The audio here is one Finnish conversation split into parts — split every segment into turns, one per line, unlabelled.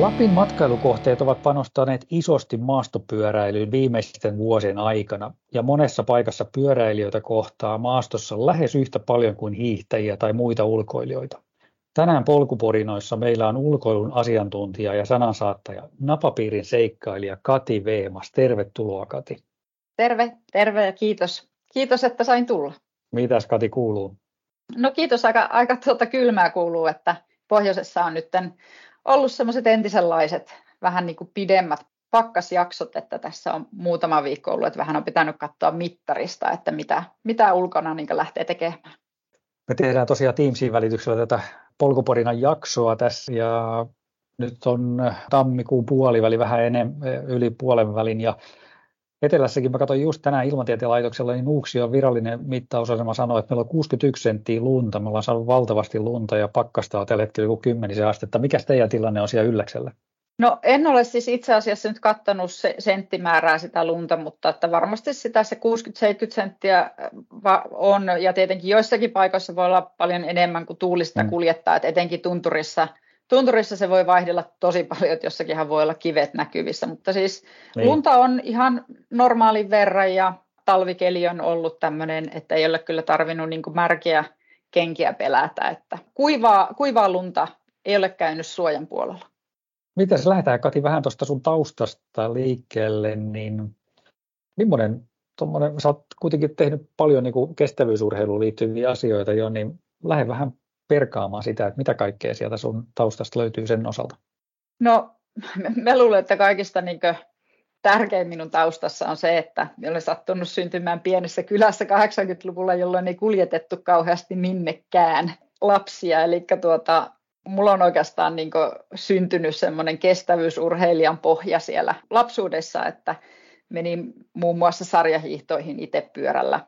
Lapin matkailukohteet ovat panostaneet isosti maastopyöräilyyn viimeisten vuosien aikana, ja monessa paikassa pyöräilijöitä kohtaa maastossa lähes yhtä paljon kuin hiihtäjiä tai muita ulkoilijoita. Tänään polkuporinoissa meillä on ulkoilun asiantuntija ja sanansaattaja, napapiirin seikkailija Kati Veemas. Tervetuloa Kati.
Terve, terve ja kiitos. Kiitos, että sain tulla.
Mitäs Kati kuuluu?
No kiitos, aika, aika tuota kylmää kuuluu, että pohjoisessa on nyt ollut semmoiset entisenlaiset vähän niin kuin pidemmät pakkasjaksot, että tässä on muutama viikko ollut, että vähän on pitänyt katsoa mittarista, että mitä, mitä ulkona niin lähtee tekemään.
Me tehdään tosiaan Teamsin välityksellä tätä polkuporinan jaksoa tässä ja nyt on tammikuun puoliväli vähän enemmän yli puolen välin ja Etelässäkin mä katsoin just tänään ilmatieteen laitoksella, niin Nuuksion virallinen mittausasema sanoi, että meillä on 61 senttiä lunta, me ollaan saanut valtavasti lunta ja pakkasta on tällä hetkellä joku kymmenisen astetta. Mikä teidän tilanne on siellä Ylläksellä?
No en ole siis itse asiassa nyt kattanut se senttimäärää sitä lunta, mutta että varmasti sitä se 60-70 senttiä on ja tietenkin joissakin paikoissa voi olla paljon enemmän kuin tuulista mm. kuljettaa, että etenkin tunturissa – tunturissa se voi vaihdella tosi paljon, että jossakinhan voi olla kivet näkyvissä, mutta siis niin. lunta on ihan normaalin verran ja talvikeli on ollut tämmöinen, että ei ole kyllä tarvinnut niin märkiä kenkiä pelätä, että kuivaa, kuivaa lunta ei ole käynyt suojan puolella.
Mitäs lähdetään Kati vähän tuosta sun taustasta liikkeelle, niin millainen sä oot kuitenkin tehnyt paljon niin kestävyysurheiluun liittyviä asioita jo, niin lähde vähän perkaamaan sitä, että mitä kaikkea sieltä sun taustasta löytyy sen osalta?
No, mä luulen, että kaikista niin tärkein minun taustassa on se, että olen sattunut syntymään pienessä kylässä 80-luvulla, jolloin ei kuljetettu kauheasti minnekään lapsia. Eli tuota, mulla on oikeastaan niin syntynyt semmoinen kestävyysurheilijan pohja siellä lapsuudessa, että menin muun muassa sarjahiihtoihin itse pyörällä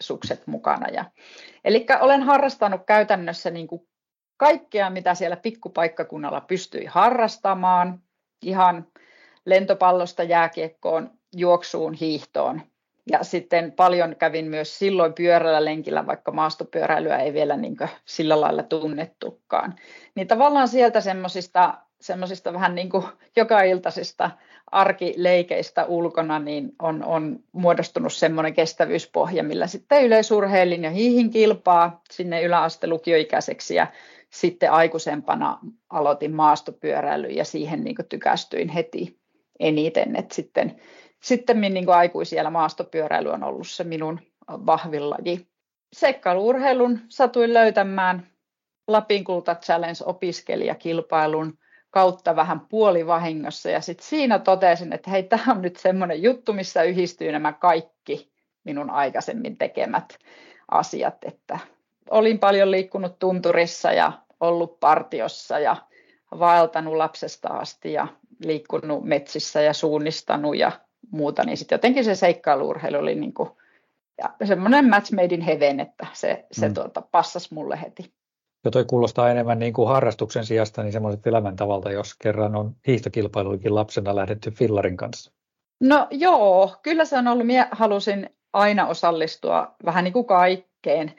sukset mukana. Ja, eli olen harrastanut käytännössä niin kuin kaikkea, mitä siellä pikkupaikkakunnalla pystyi harrastamaan, ihan lentopallosta jääkiekkoon, juoksuun, hiihtoon. Ja sitten paljon kävin myös silloin pyörällä lenkillä, vaikka maastopyöräilyä ei vielä niin sillä lailla tunnettukaan. Niin tavallaan sieltä semmoisista semmoisista vähän niin kuin joka-iltaisista arkileikeistä ulkona, niin on, on muodostunut semmoinen kestävyyspohja, millä sitten yleisurheilin ja hiihin kilpaa sinne yläaste lukioikäiseksi ja sitten aikuisempana aloitin maastopyöräilyn ja siihen niin tykästyin heti eniten, että sitten, sitten niin kuin aikuisiellä maastopyöräily on ollut se minun vahvin laji. Seikkailuurheilun satuin löytämään Lapin Kulta Challenge opiskelijakilpailun kautta vähän puolivahingossa ja sitten siinä totesin, että hei, tämä on nyt semmoinen juttu, missä yhdistyy nämä kaikki minun aikaisemmin tekemät asiat, että olin paljon liikkunut tunturissa ja ollut partiossa ja vaeltanut lapsesta asti ja liikkunut metsissä ja suunnistanut ja muuta, niin sitten jotenkin se seikkailuurheilu oli niin kuin, ja semmoinen match made in heaven, että se, se mm. tuota, passasi mulle heti.
Ja toi kuulostaa enemmän niin kuin harrastuksen sijasta niin semmoiset elämäntavalta, jos kerran on hiihtokilpailuikin lapsena lähdetty fillarin kanssa.
No joo, kyllä se on ollut. Minä halusin aina osallistua vähän niin kuin kaikkeen.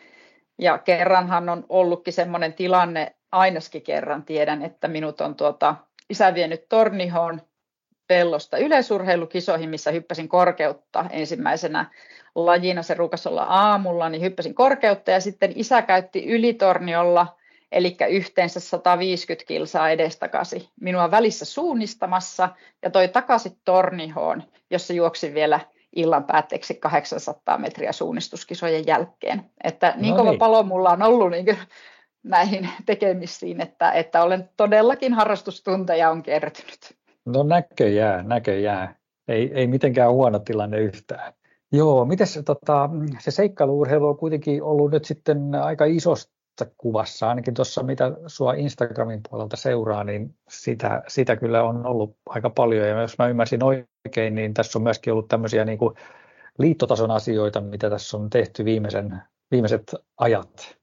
Ja kerranhan on ollutkin semmoinen tilanne, ainakin kerran tiedän, että minut on tuota, isä vienyt Tornihoon pellosta yleisurheilukisoihin, missä hyppäsin korkeutta ensimmäisenä lajina. Se ruukas olla aamulla, niin hyppäsin korkeutta ja sitten isä käytti ylitorniolla, eli yhteensä 150 kilsaa edestakasi minua välissä suunnistamassa ja toi takaisin tornihoon, jossa juoksin vielä illan päätteeksi 800 metriä suunnistuskisojen jälkeen. Että niin no kova niin. palo mulla on ollut niin näihin tekemisiin, että, että olen todellakin harrastustunteja on kertynyt.
No näköjään, näköjään. Ei, ei mitenkään huono tilanne yhtään. Joo, miten tota, se seikkailuurheilu on kuitenkin ollut nyt sitten aika isosta kuvassa, ainakin tuossa mitä sua Instagramin puolelta seuraa, niin sitä, sitä kyllä on ollut aika paljon. Ja jos mä ymmärsin oikein, niin tässä on myöskin ollut tämmöisiä niin kuin liittotason asioita, mitä tässä on tehty viimeisen, viimeiset ajat.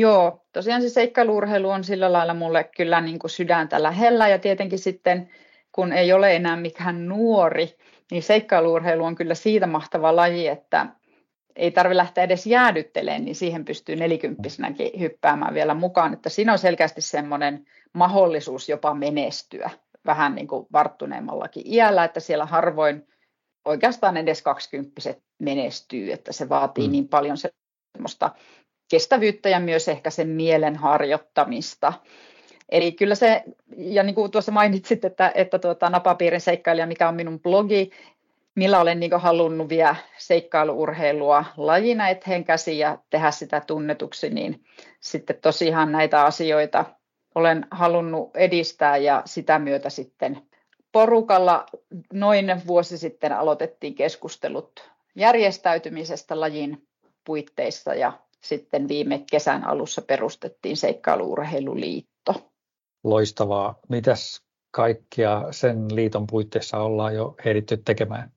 Joo, tosiaan se seikkailuurheilu on sillä lailla mulle kyllä niin kuin sydäntä lähellä ja tietenkin sitten kun ei ole enää mikään nuori, niin seikkailuurheilu on kyllä siitä mahtava laji, että ei tarvitse lähteä edes jäädyttelemään, niin siihen pystyy nelikymppisenäkin hyppäämään vielä mukaan. Että siinä on selkeästi semmoinen mahdollisuus jopa menestyä vähän niin kuin varttuneemmallakin iällä, että siellä harvoin oikeastaan edes kaksikymppiset menestyy, että se vaatii mm. niin paljon semmoista kestävyyttä ja myös ehkä sen mielen harjoittamista. Eli kyllä se, ja niin kuin tuossa mainitsit, että, että tuota, napapiirin seikkailija, mikä on minun blogi, millä olen niin halunnut vielä seikkailuurheilua lajina eteen käsi ja tehdä sitä tunnetuksi, niin sitten tosiaan näitä asioita olen halunnut edistää ja sitä myötä sitten porukalla noin vuosi sitten aloitettiin keskustelut järjestäytymisestä lajin puitteissa ja sitten viime kesän alussa perustettiin seikkailuurheiluliitto.
Loistavaa. Mitäs kaikkia sen liiton puitteissa ollaan jo ehditty tekemään?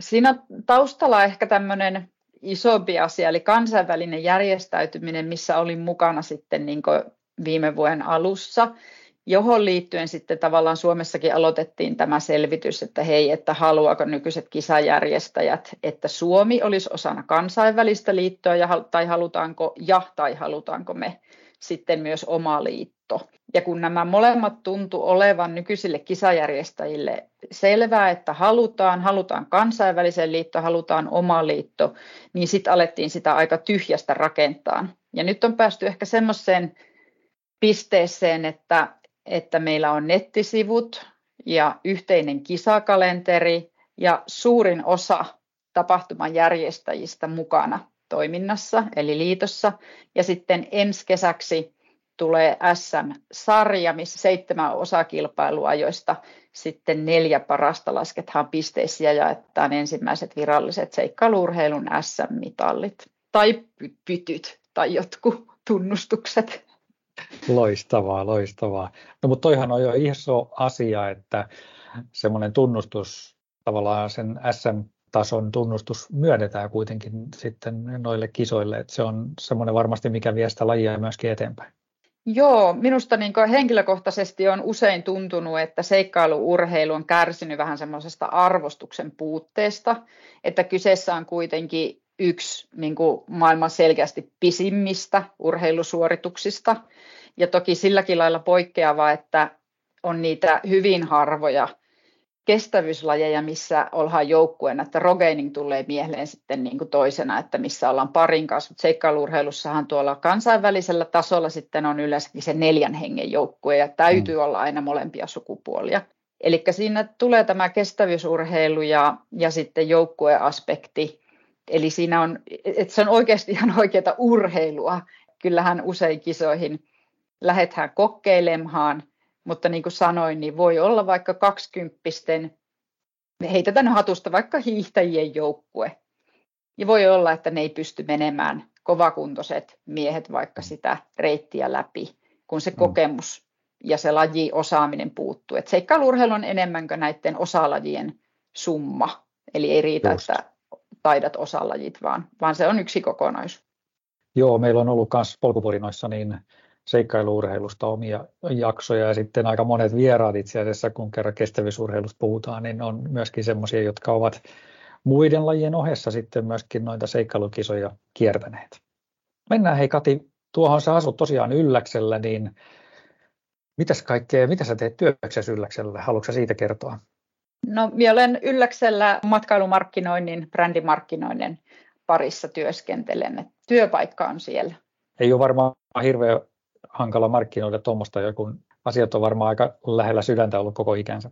Siinä taustalla ehkä tämmöinen isompi asia, eli kansainvälinen järjestäytyminen, missä olin mukana sitten niin viime vuoden alussa, johon liittyen sitten tavallaan Suomessakin aloitettiin tämä selvitys, että hei, että haluaako nykyiset kisajärjestäjät, että Suomi olisi osana kansainvälistä liittoa ja, tai halutaanko ja tai halutaanko me sitten myös oma liitto. Ja kun nämä molemmat tuntu olevan nykyisille kisajärjestäjille selvää, että halutaan, halutaan kansainvälisen liitto, halutaan oma liitto, niin sitten alettiin sitä aika tyhjästä rakentaa. Ja nyt on päästy ehkä semmoiseen pisteeseen, että, että meillä on nettisivut ja yhteinen kisakalenteri ja suurin osa tapahtuman järjestäjistä mukana toiminnassa, eli liitossa. Ja sitten ensi kesäksi tulee SM-sarja, missä seitsemän osakilpailua, joista sitten neljä parasta lasketaan pisteisiä ja jaetaan ensimmäiset viralliset seikkailuurheilun SM-mitallit tai pytyt tai jotkut tunnustukset.
Loistavaa, loistavaa. No mutta toihan on jo iso asia, että semmoinen tunnustus, tavallaan sen SM tason tunnustus myönnetään kuitenkin sitten noille kisoille. Että se on semmoinen varmasti, mikä vie sitä lajia myöskin eteenpäin.
Joo, minusta niin henkilökohtaisesti on usein tuntunut, että seikkailuurheilu on kärsinyt vähän semmoisesta arvostuksen puutteesta, että kyseessä on kuitenkin yksi niin maailman selkeästi pisimmistä urheilusuorituksista. Ja toki silläkin lailla poikkeava, että on niitä hyvin harvoja kestävyyslajeja, missä ollaan joukkueena, että rogaining tulee mieleen sitten niin kuin toisena, että missä ollaan parin kanssa, mutta seikkailuurheilussahan tuolla kansainvälisellä tasolla sitten on yleensäkin se neljän hengen joukkue ja täytyy mm. olla aina molempia sukupuolia. Eli siinä tulee tämä kestävyysurheilu ja, ja sitten joukkueaspekti, eli siinä on, että se on oikeasti ihan oikeaa urheilua. Kyllähän usein kisoihin lähdetään kokeilemaan, mutta niin kuin sanoin, niin voi olla vaikka kaksikymppisten, heitetään hatusta vaikka hiihtäjien joukkue. Ja voi olla, että ne ei pysty menemään kovakuntoiset miehet vaikka sitä reittiä läpi, kun se mm. kokemus ja se laji osaaminen puuttuu. Et seikkailuurheilu on enemmänkö näiden osalajien summa. Eli ei riitä, Just. että taidat osalajit, vaan, vaan se on yksi kokonaisuus.
Joo, meillä on ollut myös polkuporinoissa niin seikkailuurheilusta omia jaksoja ja sitten aika monet vieraat itse asiassa, kun kerran kestävyysurheilusta puhutaan, niin on myöskin semmoisia, jotka ovat muiden lajien ohessa sitten myöskin noita seikkailukisoja kiertäneet. Mennään hei Kati, tuohon sä asut tosiaan Ylläksellä, niin mitäs kaikkea, mitä sä teet työksessä Ylläksellä? Haluatko siitä kertoa?
No, minä olen Ylläksellä matkailumarkkinoinnin, brändimarkkinoinnin parissa työskentelen. Työpaikka on siellä.
Ei ole varmaan hirveän hankala markkinoida tuommoista, kun asiat on varmaan aika lähellä sydäntä ollut koko ikänsä.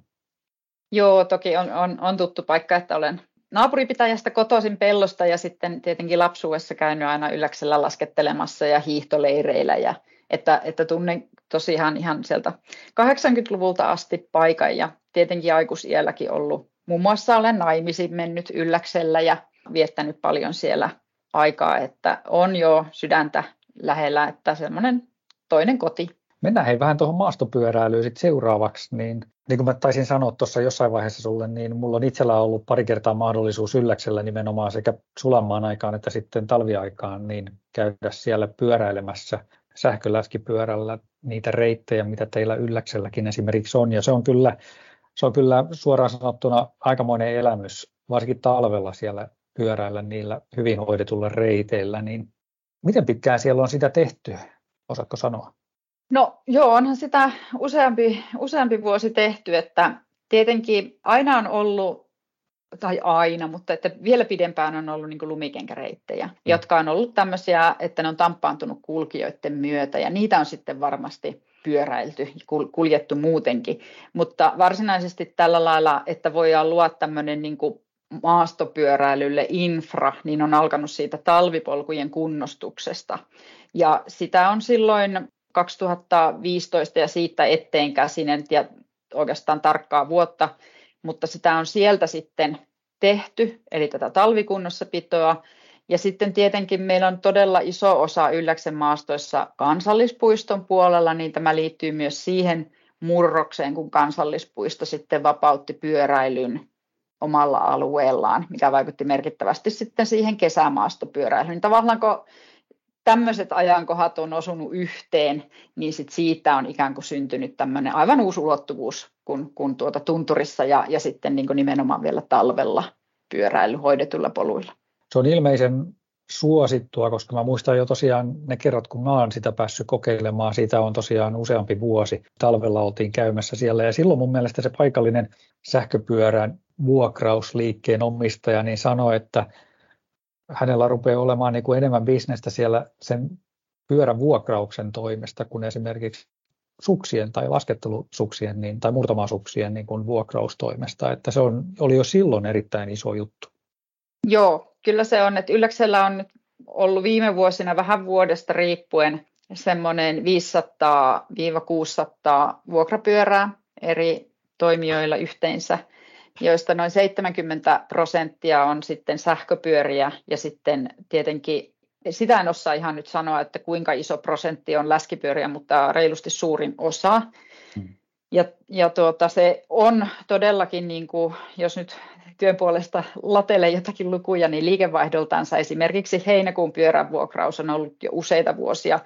Joo, toki on, on, on tuttu paikka, että olen naapuripitäjästä kotoisin pellosta ja sitten tietenkin lapsuudessa käynyt aina ylläksellä laskettelemassa ja hiihtoleireillä. Ja, että, että tunnen tosiaan ihan sieltä 80-luvulta asti paikan ja tietenkin aikuisielläkin ollut. Muun muassa olen naimisiin mennyt ylläksellä ja viettänyt paljon siellä aikaa, että on jo sydäntä lähellä, että semmoinen toinen koti.
Mennään hei vähän tuohon maastopyöräilyyn sit seuraavaksi, niin niin kuin mä taisin sanoa tuossa jossain vaiheessa sulle, niin mulla on itsellä ollut pari kertaa mahdollisuus ylläksellä nimenomaan sekä sulamaan aikaan että sitten talviaikaan niin käydä siellä pyöräilemässä sähköläskipyörällä niitä reittejä, mitä teillä ylläkselläkin esimerkiksi on. Ja se on kyllä, se on kyllä suoraan sanottuna aikamoinen elämys, varsinkin talvella siellä pyöräillä niillä hyvin hoidetulla reiteillä. Niin miten pitkään siellä on sitä tehty? Osaatko sanoa?
No joo, onhan sitä useampi, useampi vuosi tehty, että tietenkin aina on ollut, tai aina, mutta että vielä pidempään on ollut niin lumikenkäreittejä, mm. jotka on ollut tämmöisiä, että ne on tamppaantunut kulkijoiden myötä, ja niitä on sitten varmasti pyöräilty, kuljettu muutenkin, mutta varsinaisesti tällä lailla, että voidaan luoda tämmöinen niin maastopyöräilylle infra, niin on alkanut siitä talvipolkujen kunnostuksesta. Ja sitä on silloin 2015 ja siitä etteen käsin, en tiedä oikeastaan tarkkaa vuotta, mutta sitä on sieltä sitten tehty, eli tätä talvikunnossapitoa. Ja sitten tietenkin meillä on todella iso osa Ylläksen maastoissa kansallispuiston puolella, niin tämä liittyy myös siihen murrokseen, kun kansallispuisto sitten vapautti pyöräilyn omalla alueellaan, mikä vaikutti merkittävästi sitten siihen kesämaastopyöräilyyn. Tavallaan kun tämmöiset ajankohdat on osunut yhteen, niin sit siitä on ikään kuin syntynyt tämmöinen aivan uusi ulottuvuus kun, kun tuota tunturissa ja, ja sitten niin kuin nimenomaan vielä talvella pyöräily hoidetulla poluilla.
Se on ilmeisen suosittua, koska mä muistan jo tosiaan ne kerrat, kun mä oon sitä päässyt kokeilemaan, siitä on tosiaan useampi vuosi. Talvella oltiin käymässä siellä ja silloin mun mielestä se paikallinen sähköpyörän vuokrausliikkeen omistaja niin sanoi, että hänellä rupeaa olemaan niin kuin enemmän bisnestä siellä sen pyörän vuokrauksen toimesta kuin esimerkiksi suksien tai laskettelusuksien niin, tai murtomasuksien niin kuin vuokraustoimesta, että se on, oli jo silloin erittäin iso juttu.
Joo, kyllä se on, että Ylläksellä on nyt ollut viime vuosina vähän vuodesta riippuen semmoinen 500-600 vuokrapyörää eri toimijoilla yhteensä – joista noin 70 prosenttia on sitten sähköpyöriä ja sitten tietenkin sitä en osaa ihan nyt sanoa, että kuinka iso prosentti on läskipyöriä, mutta reilusti suurin osa. Hmm. Ja, ja tuota, se on todellakin, niin kuin, jos nyt työn puolesta latelee jotakin lukuja, niin liikevaihdoltansa esimerkiksi heinäkuun pyörän vuokraus on ollut jo useita vuosia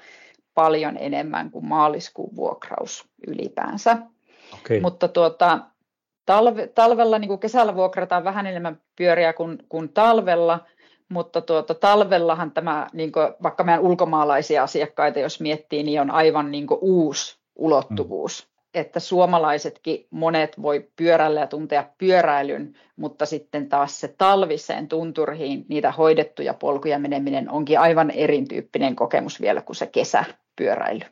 paljon enemmän kuin maaliskuun vuokraus ylipäänsä. Okay. Mutta tuota, Talve, talvella, niin kuin kesällä vuokrataan vähän enemmän pyöriä kuin, kuin talvella, mutta tuota, talvellahan tämä, niin kuin, vaikka meidän ulkomaalaisia asiakkaita, jos miettii, niin on aivan niin kuin, uusi ulottuvuus. Mm. Että suomalaisetkin monet voi pyörällä ja tuntea pyöräilyn, mutta sitten taas se talviseen tunturiin niitä hoidettuja polkuja meneminen onkin aivan erityyppinen kokemus vielä kuin se kesäpyöräily.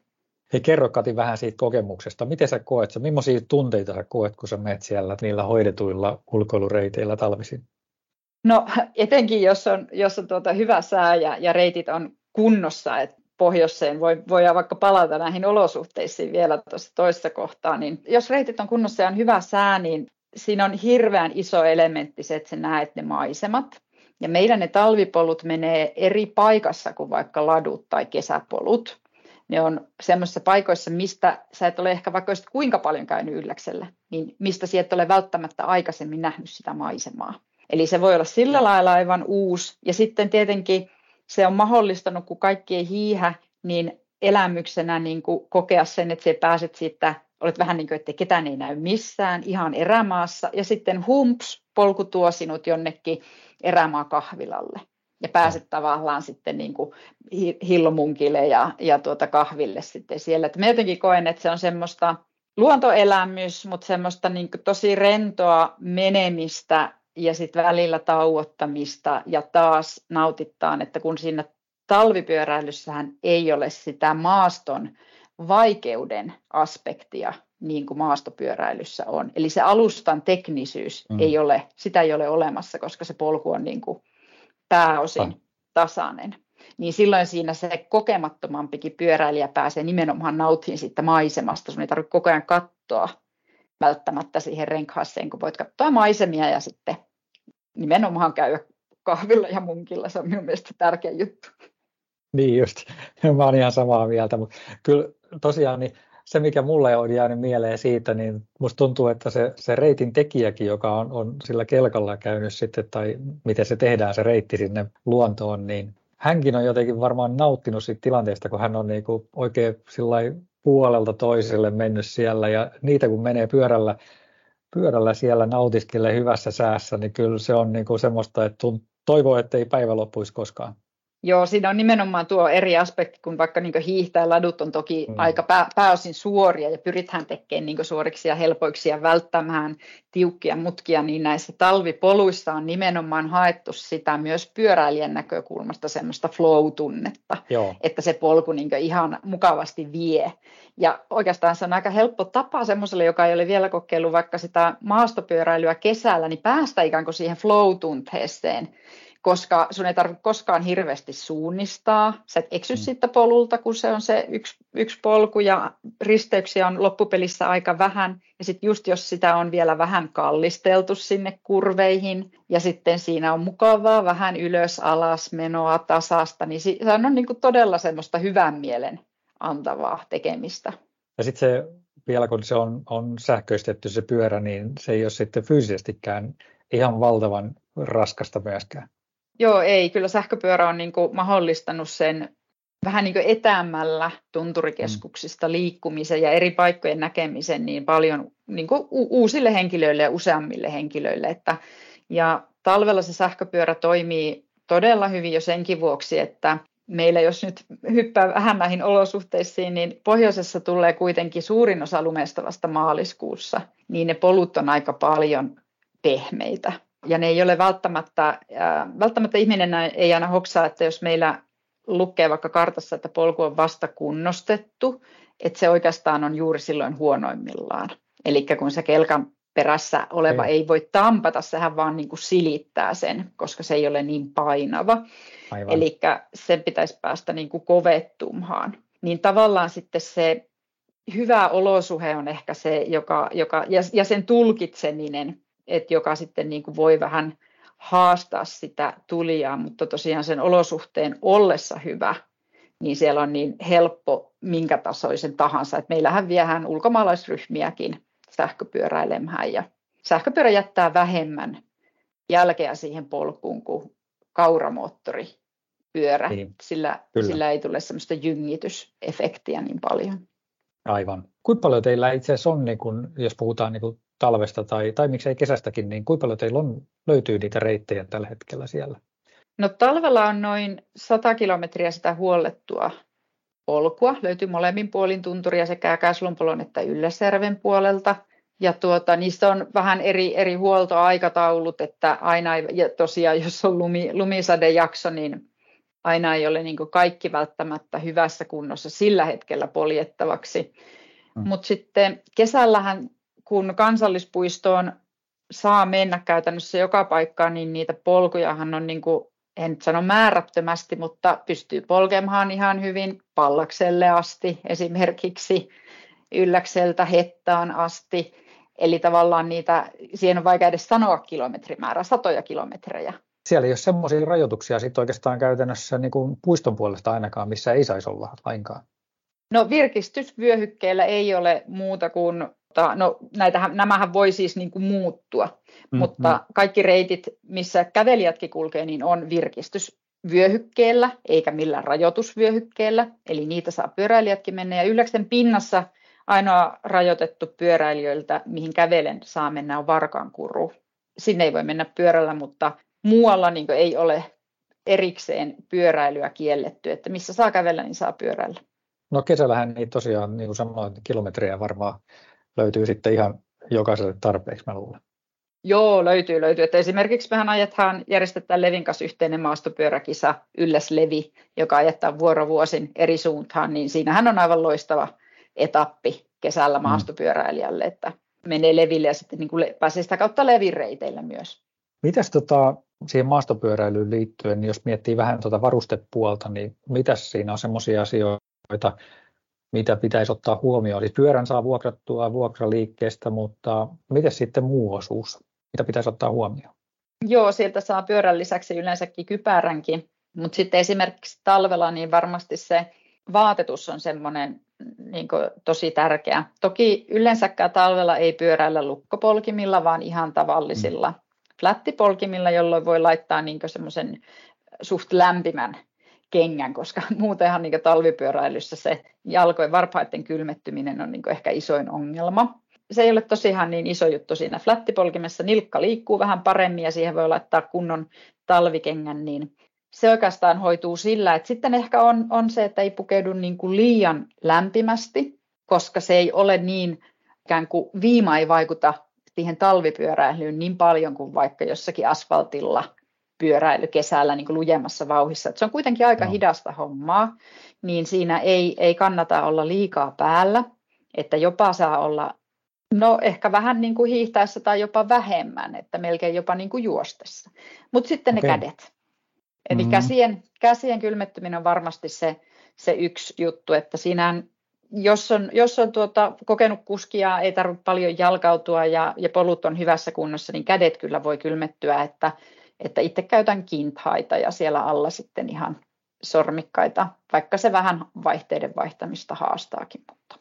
Hei, kerro Kati vähän siitä kokemuksesta. Miten sä koet, sä, millaisia tunteita sä koet, kun sä menet siellä niillä hoidetuilla ulkoilureiteillä talvisin?
No etenkin, jos on, jos on tuota hyvä sää ja, ja reitit on kunnossa, että pohjoiseen voi, voi vaikka palata näihin olosuhteisiin vielä tuossa toisessa kohtaa, niin jos reitit on kunnossa ja on hyvä sää, niin siinä on hirveän iso elementti se, että sä näet ne maisemat. Ja meidän ne talvipolut menee eri paikassa kuin vaikka ladut tai kesäpolut ne on semmoisissa paikoissa, mistä sä et ole ehkä vaikka kuinka paljon käynyt ylläksellä, niin mistä sieltä et ole välttämättä aikaisemmin nähnyt sitä maisemaa. Eli se voi olla sillä lailla aivan uusi. Ja sitten tietenkin se on mahdollistanut, kun kaikki ei hiihä, niin elämyksenä niin kuin kokea sen, että sä pääset siitä, olet vähän niin kuin, että ketään ei näy missään, ihan erämaassa. Ja sitten humps, polku tuo sinut jonnekin erämaa kahvilalle ja pääset tavallaan sitten niin kuin hillomunkille ja, ja tuota kahville sitten siellä. Et mä jotenkin koen, että se on semmoista luontoelämys, mutta semmoista niin kuin tosi rentoa menemistä ja sitten välillä tauottamista ja taas nautittaan, että kun siinä talvipyöräilyssähän ei ole sitä maaston vaikeuden aspektia, niin kuin maastopyöräilyssä on. Eli se alustan teknisyys mm. ei ole, sitä ei ole olemassa, koska se polku on niin kuin pääosin tasainen. Niin silloin siinä se kokemattomampikin pyöräilijä pääsee nimenomaan nauttimaan siitä maisemasta. Sun ei tarvitse koko ajan katsoa välttämättä siihen renkaaseen, kun voit katsoa maisemia ja sitten nimenomaan käydä kahvilla ja munkilla. Se on minun mielestä tärkeä juttu.
Niin just, mä oon ihan samaa mieltä, mutta kyllä tosiaan niin se, mikä mulle on jäänyt mieleen siitä, niin musta tuntuu, että se, se reitin tekijäkin, joka on, on sillä kelkalla käynyt sitten, tai miten se tehdään se reitti sinne luontoon, niin hänkin on jotenkin varmaan nauttinut siitä tilanteesta, kun hän on niin kuin oikein puolelta toiselle mennyt siellä, ja niitä kun menee pyörällä, pyörällä siellä nautiskelee hyvässä säässä, niin kyllä se on niin kuin semmoista, että toivoo, että ei päivä loppuisi koskaan.
Joo, siinä on nimenomaan tuo eri aspekti, kun vaikka niin hiihtää ladut on toki mm. aika pää, pääosin suoria ja pyritään tekemään niin suoriksi ja helpoiksi ja välttämään tiukkia mutkia, niin näissä talvipoluissa on nimenomaan haettu sitä myös pyöräilijän näkökulmasta semmoista flow-tunnetta, Joo. että se polku niin ihan mukavasti vie. Ja oikeastaan se on aika helppo tapa semmoiselle, joka ei ole vielä kokeillut vaikka sitä maastopyöräilyä kesällä, niin päästä ikään kuin siihen flow-tunteeseen koska sun ei tarvitse koskaan hirveästi suunnistaa. Sä et eksy mm. siitä polulta, kun se on se yksi, yksi polku ja risteyksiä on loppupelissä aika vähän. Ja sitten just jos sitä on vielä vähän kallisteltu sinne kurveihin ja sitten siinä on mukavaa vähän ylös alas menoa tasasta, niin se on niin kuin todella semmoista hyvän mielen antavaa tekemistä.
Ja sitten se vielä kun se on, on sähköistetty se pyörä, niin se ei ole sitten fyysisestikään ihan valtavan raskasta myöskään.
Joo, ei. Kyllä sähköpyörä on niin kuin mahdollistanut sen vähän niin kuin etäämällä tunturikeskuksista mm. liikkumisen ja eri paikkojen näkemisen niin paljon niin kuin uusille henkilöille ja useammille henkilöille. Että, ja talvella se sähköpyörä toimii todella hyvin jo senkin vuoksi, että meillä jos nyt hyppää vähän näihin olosuhteisiin, niin pohjoisessa tulee kuitenkin suurin osa lumesta vasta maaliskuussa, niin ne polut on aika paljon pehmeitä ja ne ei ole välttämättä, välttämättä ihminen ei aina hoksaa, että jos meillä lukee vaikka kartassa, että polku on vasta kunnostettu, että se oikeastaan on juuri silloin huonoimmillaan. Eli kun se kelkan perässä oleva ei, ei voi tampata, sehän vaan niin kuin silittää sen, koska se ei ole niin painava. Eli sen pitäisi päästä niin kuin kovettumaan. Niin tavallaan sitten se hyvä olosuhe on ehkä se, joka, joka ja, ja sen tulkitseminen että joka sitten niin kuin voi vähän haastaa sitä tulijaa, mutta tosiaan sen olosuhteen ollessa hyvä, niin siellä on niin helppo minkä tasoisen tahansa. Et meillähän viehään ulkomaalaisryhmiäkin sähköpyöräilemään ja sähköpyörä jättää vähemmän jälkeä siihen polkuun kuin kauramoottoripyörä, niin, sillä, sillä ei tule semmoista jyngitysefektiä niin paljon.
Aivan. Kuinka paljon teillä itse asiassa on, niin kun, jos puhutaan niin kun talvesta tai, tai miksei kesästäkin, niin kuinka paljon teillä on, löytyy niitä reittejä tällä hetkellä siellä?
No talvella on noin 100 kilometriä sitä huollettua polkua. Löytyy molemmin puolin tunturia sekä Käslumpolon että Ylläsjärven puolelta. Ja tuota, niistä on vähän eri, eri huoltoaikataulut, että aina ei, ja tosiaan jos on lumi, lumisadejakso, niin aina ei ole niin kaikki välttämättä hyvässä kunnossa sillä hetkellä poljettavaksi. Hmm. Mutta sitten kesällähän kun kansallispuistoon saa mennä käytännössä joka paikkaan, niin niitä polkujahan on niin kuin, en nyt sano määrättömästi, mutta pystyy polkemaan ihan hyvin pallakselle asti esimerkiksi, ylläkseltä hettaan asti. Eli tavallaan niitä, siihen on vaikea edes sanoa kilometrimäärä, satoja kilometrejä.
Siellä ei ole semmoisia rajoituksia sitten oikeastaan käytännössä niin kuin puiston puolesta ainakaan, missä ei saisi olla lainkaan.
No virkistysvyöhykkeellä ei ole muuta kuin mutta no, näitähän, nämähän voi siis niin kuin muuttua, mm-hmm. mutta kaikki reitit, missä kävelijätkin kulkee, niin on virkistysvyöhykkeellä eikä millään rajoitusvyöhykkeellä, eli niitä saa pyöräilijätkin mennä. Ja Ylläksen pinnassa ainoa rajoitettu pyöräilijöiltä, mihin kävelen saa mennä, on Varkankuru. Sinne ei voi mennä pyörällä, mutta muualla niin ei ole erikseen pyöräilyä kielletty, että missä saa kävellä, niin saa pyöräillä.
No kesällähän ei tosiaan, niin kuin sanoin, kilometriä varmaan löytyy sitten ihan jokaiselle tarpeeksi, mä luulen.
Joo, löytyy, löytyy. Että esimerkiksi mehän ajetaan, järjestetään Levin kanssa yhteinen maastopyöräkisa Ylläs Levi, joka ajettaa vuorovuosin eri suuntaan, niin siinähän on aivan loistava etappi kesällä mm. maastopyöräilijälle, että menee Leville ja sitten niin kuin pääsee sitä kautta Levin reiteillä myös.
Mitäs tota, siihen maastopyöräilyyn liittyen, niin jos miettii vähän tuota varustepuolta, niin mitäs siinä on semmoisia asioita, mitä pitäisi ottaa huomioon. Eli pyörän saa vuokrattua vuokraliikkeestä, mutta miten sitten muu osuus? Mitä pitäisi ottaa huomioon?
Joo, sieltä saa pyörän lisäksi yleensäkin kypäränkin, mutta sitten esimerkiksi talvella niin varmasti se vaatetus on semmoinen niin tosi tärkeä. Toki yleensäkään talvella ei pyöräillä lukkopolkimilla, vaan ihan tavallisilla mm. flättipolkimilla, jolloin voi laittaa niin semmoisen suht lämpimän kengän, koska muutenhan niin talvipyöräilyssä se jalkojen varpaiden kylmettyminen on niin ehkä isoin ongelma. Se ei ole tosiaan niin iso juttu siinä flättipolkimessa. Nilkka liikkuu vähän paremmin ja siihen voi laittaa kunnon talvikengän, niin se oikeastaan hoituu sillä, että sitten ehkä on, on se, että ei pukeudu niin kuin liian lämpimästi, koska se ei ole niin ikään kuin viima ei vaikuta siihen talvipyöräilyyn niin paljon kuin vaikka jossakin asfaltilla pyöräily kesällä niin kuin lujemmassa vauhissa. Että se on kuitenkin aika no. hidasta hommaa, niin siinä ei, ei kannata olla liikaa päällä, että jopa saa olla No ehkä vähän niin kuin hiihtäessä tai jopa vähemmän, että melkein jopa niin kuin juostessa. Mutta sitten okay. ne kädet. Eli mm-hmm. käsien, käsien kylmettyminen on varmasti se, se yksi juttu, että siinä jos on, jos on tuota, kokenut kuskia, ei tarvitse paljon jalkautua ja, ja polut on hyvässä kunnossa, niin kädet kyllä voi kylmettyä, että, että itse käytän kinthaita ja siellä alla sitten ihan sormikkaita, vaikka se vähän vaihteiden vaihtamista haastaakin, mutta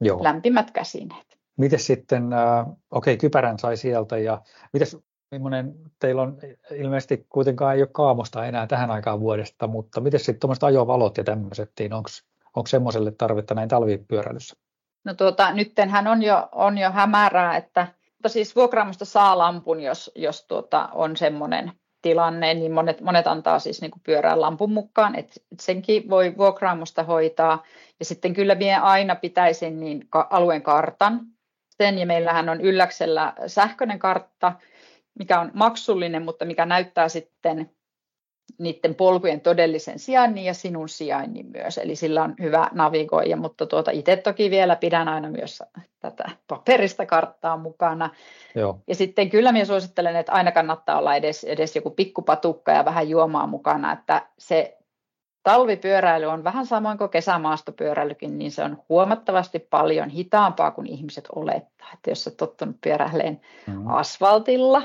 Joo. lämpimät käsineet.
Miten sitten, äh, okei, okay, kypärän sai sieltä ja mites millainen teillä on, ilmeisesti kuitenkaan ei ole kaamosta enää tähän aikaan vuodesta, mutta miten sitten tuommoiset ajovalot ja tämmöiset, niin onko semmoiselle tarvetta näin talvipyöräilyssä?
No tuota, nyttenhän on jo, on jo hämärää, että mutta siis vuokraamosta saa lampun, jos, jos tuota, on semmoinen tilanne, niin monet, monet antaa siis niin pyörään lampun mukaan, että senkin voi vuokraamosta hoitaa. Ja sitten kyllä vie aina pitäisin niin ka- alueen kartan. Sen, ja meillähän on ylläksellä sähköinen kartta, mikä on maksullinen, mutta mikä näyttää sitten niiden polkujen todellisen sijainnin ja sinun sijainnin myös. Eli sillä on hyvä navigoija, mutta tuota, itse toki vielä pidän aina myös tätä paperista karttaa mukana. Joo. Ja sitten kyllä minä suosittelen, että aina kannattaa olla edes, edes joku pikkupatukka ja vähän juomaa mukana, että se talvipyöräily on vähän samoin kuin kesämaastopyöräilykin, niin se on huomattavasti paljon hitaampaa kuin ihmiset olettaa. Että jos olet tottunut pyöräilemään mm-hmm. asfaltilla,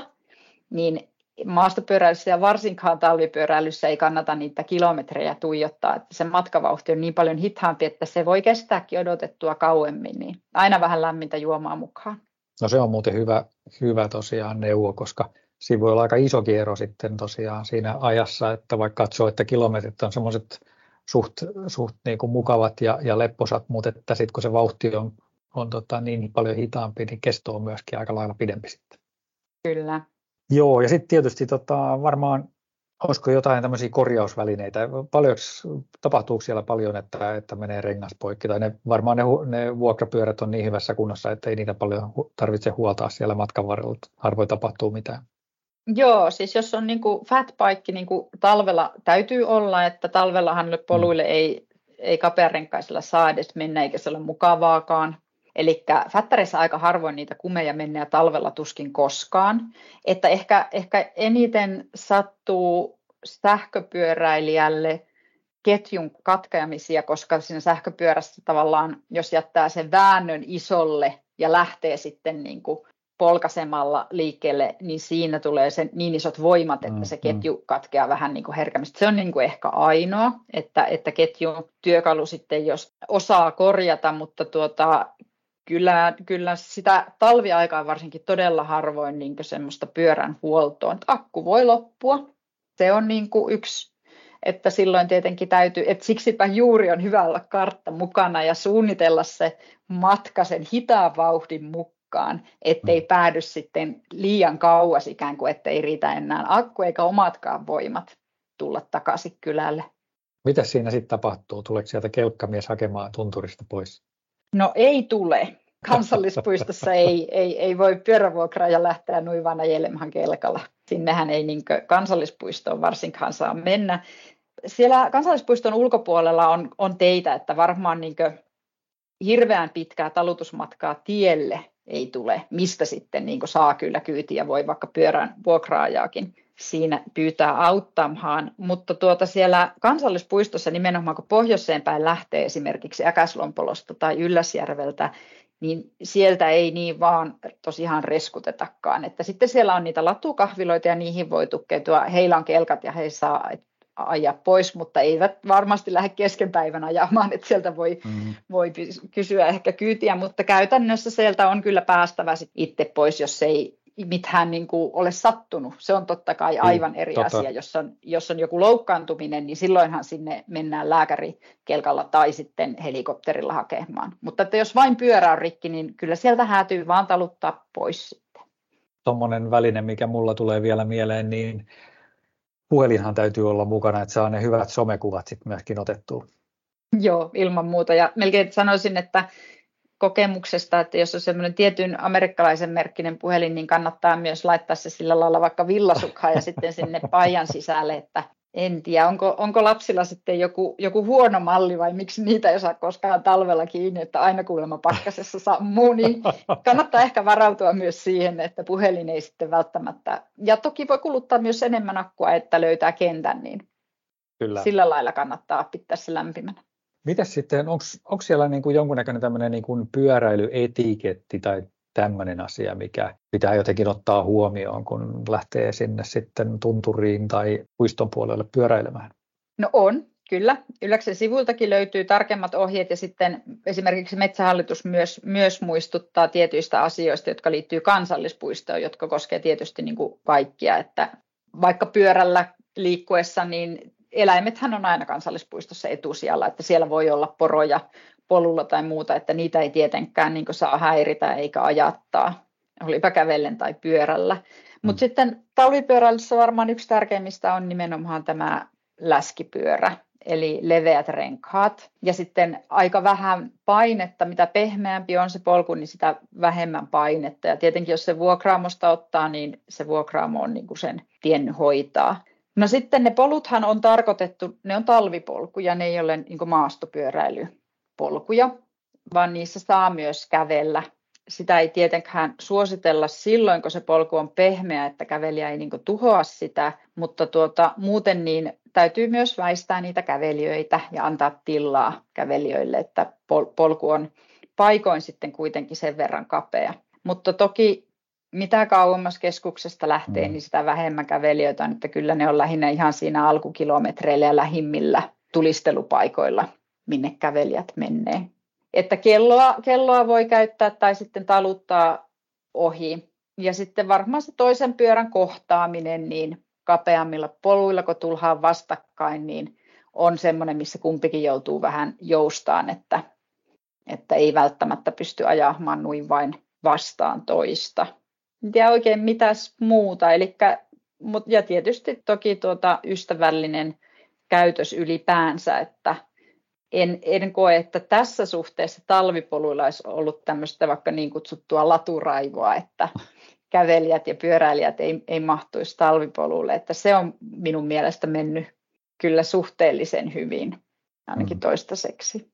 niin maastopyöräilyssä ja varsinkaan talvipyöräilyssä ei kannata niitä kilometrejä tuijottaa, että se matkavauhti on niin paljon hitaampi, että se voi kestääkin odotettua kauemmin, niin aina vähän lämmintä juomaa mukaan.
No se on muuten hyvä, hyvä tosiaan neuvo, koska siinä voi olla aika iso ero sitten tosiaan siinä ajassa, että vaikka katsoo, että kilometrit on semmoiset suht, suht niin kuin mukavat ja, ja lepposat, mutta että sitten kun se vauhti on, on tota niin paljon hitaampi, niin kesto on myöskin aika lailla pidempi sitten.
Kyllä.
Joo, ja sitten tietysti tota, varmaan, olisiko jotain tämmöisiä korjausvälineitä, paljon, tapahtuuko siellä paljon, että, että menee rengas poikki, tai ne, varmaan ne, ne vuokrapyörät on niin hyvässä kunnossa, että ei niitä paljon tarvitse huoltaa siellä matkan varrella, harvoin tapahtuu mitään.
Joo, siis jos on niin kuin fatbike, niin kuin talvella täytyy olla, että talvellahan poluille mm. ei, ei kapearenkaisella saa edes mennä, eikä se ole mukavaakaan. Eli Fättärissä aika harvoin niitä kumeja menee talvella tuskin koskaan. Että ehkä, ehkä eniten sattuu sähköpyöräilijälle ketjun katkeamisia, koska siinä sähköpyörässä tavallaan, jos jättää sen väännön isolle ja lähtee sitten niin kuin polkasemalla liikkeelle, niin siinä tulee sen niin isot voimat, että se mm, mm. ketju katkeaa vähän niin kuin herkämmin. Se on niin kuin ehkä ainoa, että, että ketjun työkalu sitten, jos osaa korjata, mutta tuota, kyllä, kyllä sitä talviaikaa varsinkin todella harvoin niin semmoista pyörän huoltoa, että akku voi loppua. Se on niin kuin yksi, että silloin tietenkin täytyy, että siksipä juuri on hyvä olla kartta mukana ja suunnitella se matka sen hitaan vauhdin mukaan, ettei mm. päädy sitten liian kauas ikään kuin, ettei riitä enää akku eikä omatkaan voimat tulla takaisin kylälle.
Mitä siinä sitten tapahtuu? Tuleeko sieltä kelkkamies hakemaan tunturista pois?
No ei tule. Kansallispuistossa ei, ei, ei voi pyörävuokraaja lähteä noin vaan ajelemaan kelkalla. Sinnehän ei niin kansallispuistoon varsinkaan saa mennä. Siellä kansallispuiston ulkopuolella on, on teitä, että varmaan niin hirveän pitkää talutusmatkaa tielle ei tule, mistä sitten niin saa kyllä kyytiä, voi vaikka pyörän vuokraajaakin siinä pyytää auttamaan, mutta tuota siellä kansallispuistossa nimenomaan kun pohjoiseen päin lähtee esimerkiksi Äkäslompolosta tai Ylläsjärveltä, niin sieltä ei niin vaan tosiaan reskutetakaan. Että sitten siellä on niitä latukahviloita ja niihin voi tukeutua. Heillä on kelkat ja he saa ajaa pois, mutta eivät varmasti lähde kesken päivän ajamaan, että sieltä voi, mm. voi kysyä ehkä kyytiä, mutta käytännössä sieltä on kyllä päästävä sit itse pois, jos ei mitään niin kuin ole sattunut. Se on totta kai niin, aivan eri tota. asia. Jos on, jos on joku loukkaantuminen, niin silloinhan sinne mennään lääkärikelkalla tai sitten helikopterilla hakemaan. Mutta että jos vain pyörä on rikki, niin kyllä sieltä häätyy vaan taluttaa pois sitten.
Tuommoinen väline, mikä mulla tulee vielä mieleen, niin puhelinhan täytyy olla mukana, että saa ne hyvät somekuvat sitten myöskin otettua.
Joo, ilman muuta. Ja melkein sanoisin, että kokemuksesta, että jos on semmoinen tietyn amerikkalaisen merkkinen puhelin, niin kannattaa myös laittaa se sillä lailla vaikka villasukkaan ja sitten sinne paijan sisälle, että en tiedä, onko, onko lapsilla sitten joku, joku huono malli vai miksi niitä ei saa koskaan talvella kiinni, että aina kuulemma pakkasessa sammuu, niin kannattaa ehkä varautua myös siihen, että puhelin ei sitten välttämättä, ja toki voi kuluttaa myös enemmän akkua, että löytää kentän, niin Kyllä. sillä lailla kannattaa pitää se lämpimänä.
Mitäs sitten, onko siellä niin kuin jonkunnäköinen tämmöinen niin kuin pyöräilyetiketti tai tämmöinen asia, mikä pitää jotenkin ottaa huomioon, kun lähtee sinne sitten tunturiin tai puiston puolelle pyöräilemään?
No on, kyllä. Ylläksen sivuiltakin löytyy tarkemmat ohjeet ja sitten esimerkiksi Metsähallitus myös, myös muistuttaa tietyistä asioista, jotka liittyy kansallispuistoon, jotka koskee tietysti niin kuin kaikkia, että vaikka pyörällä liikkuessa, niin eläimethän on aina kansallispuistossa etusijalla, että siellä voi olla poroja polulla tai muuta, että niitä ei tietenkään niin saa häiritä eikä ajattaa, olipa kävellen tai pyörällä. Mutta mm. sitten talvipyöräilyssä varmaan yksi tärkeimmistä on nimenomaan tämä läskipyörä, eli leveät renkaat. Ja sitten aika vähän painetta, mitä pehmeämpi on se polku, niin sitä vähemmän painetta. Ja tietenkin jos se vuokraamosta ottaa, niin se vuokraamo on niin kuin sen tien hoitaa. No sitten ne poluthan on tarkoitettu, ne on talvipolkuja, ne ei ole niin maastopyöräilypolkuja, vaan niissä saa myös kävellä. Sitä ei tietenkään suositella silloin, kun se polku on pehmeä, että kävelijä ei niin tuhoa sitä, mutta tuota, muuten niin täytyy myös väistää niitä kävelijöitä ja antaa tilaa kävelijöille, että polku on paikoin sitten kuitenkin sen verran kapea. Mutta toki mitä kauemmas keskuksesta lähtee, mm. niin sitä vähemmän kävelijöitä on, että kyllä ne on lähinnä ihan siinä alkukilometreillä ja lähimmillä tulistelupaikoilla, minne kävelijät menee. Että kelloa, kelloa voi käyttää tai sitten taluttaa ohi. Ja sitten varmaan se toisen pyörän kohtaaminen niin kapeammilla poluilla, kun tullaan vastakkain, niin on semmoinen, missä kumpikin joutuu vähän joustaan, että, että ei välttämättä pysty ajamaan noin vain vastaan toista en tiedä oikein mitäs muuta. Elikkä, mut, ja tietysti toki tuota ystävällinen käytös ylipäänsä, että en, en koe, että tässä suhteessa talvipoluilla olisi ollut tämmöistä vaikka niin kutsuttua laturaivoa, että kävelijät ja pyöräilijät ei, ei mahtuisi talvipolulle, että se on minun mielestä mennyt kyllä suhteellisen hyvin, ainakin mm. toistaiseksi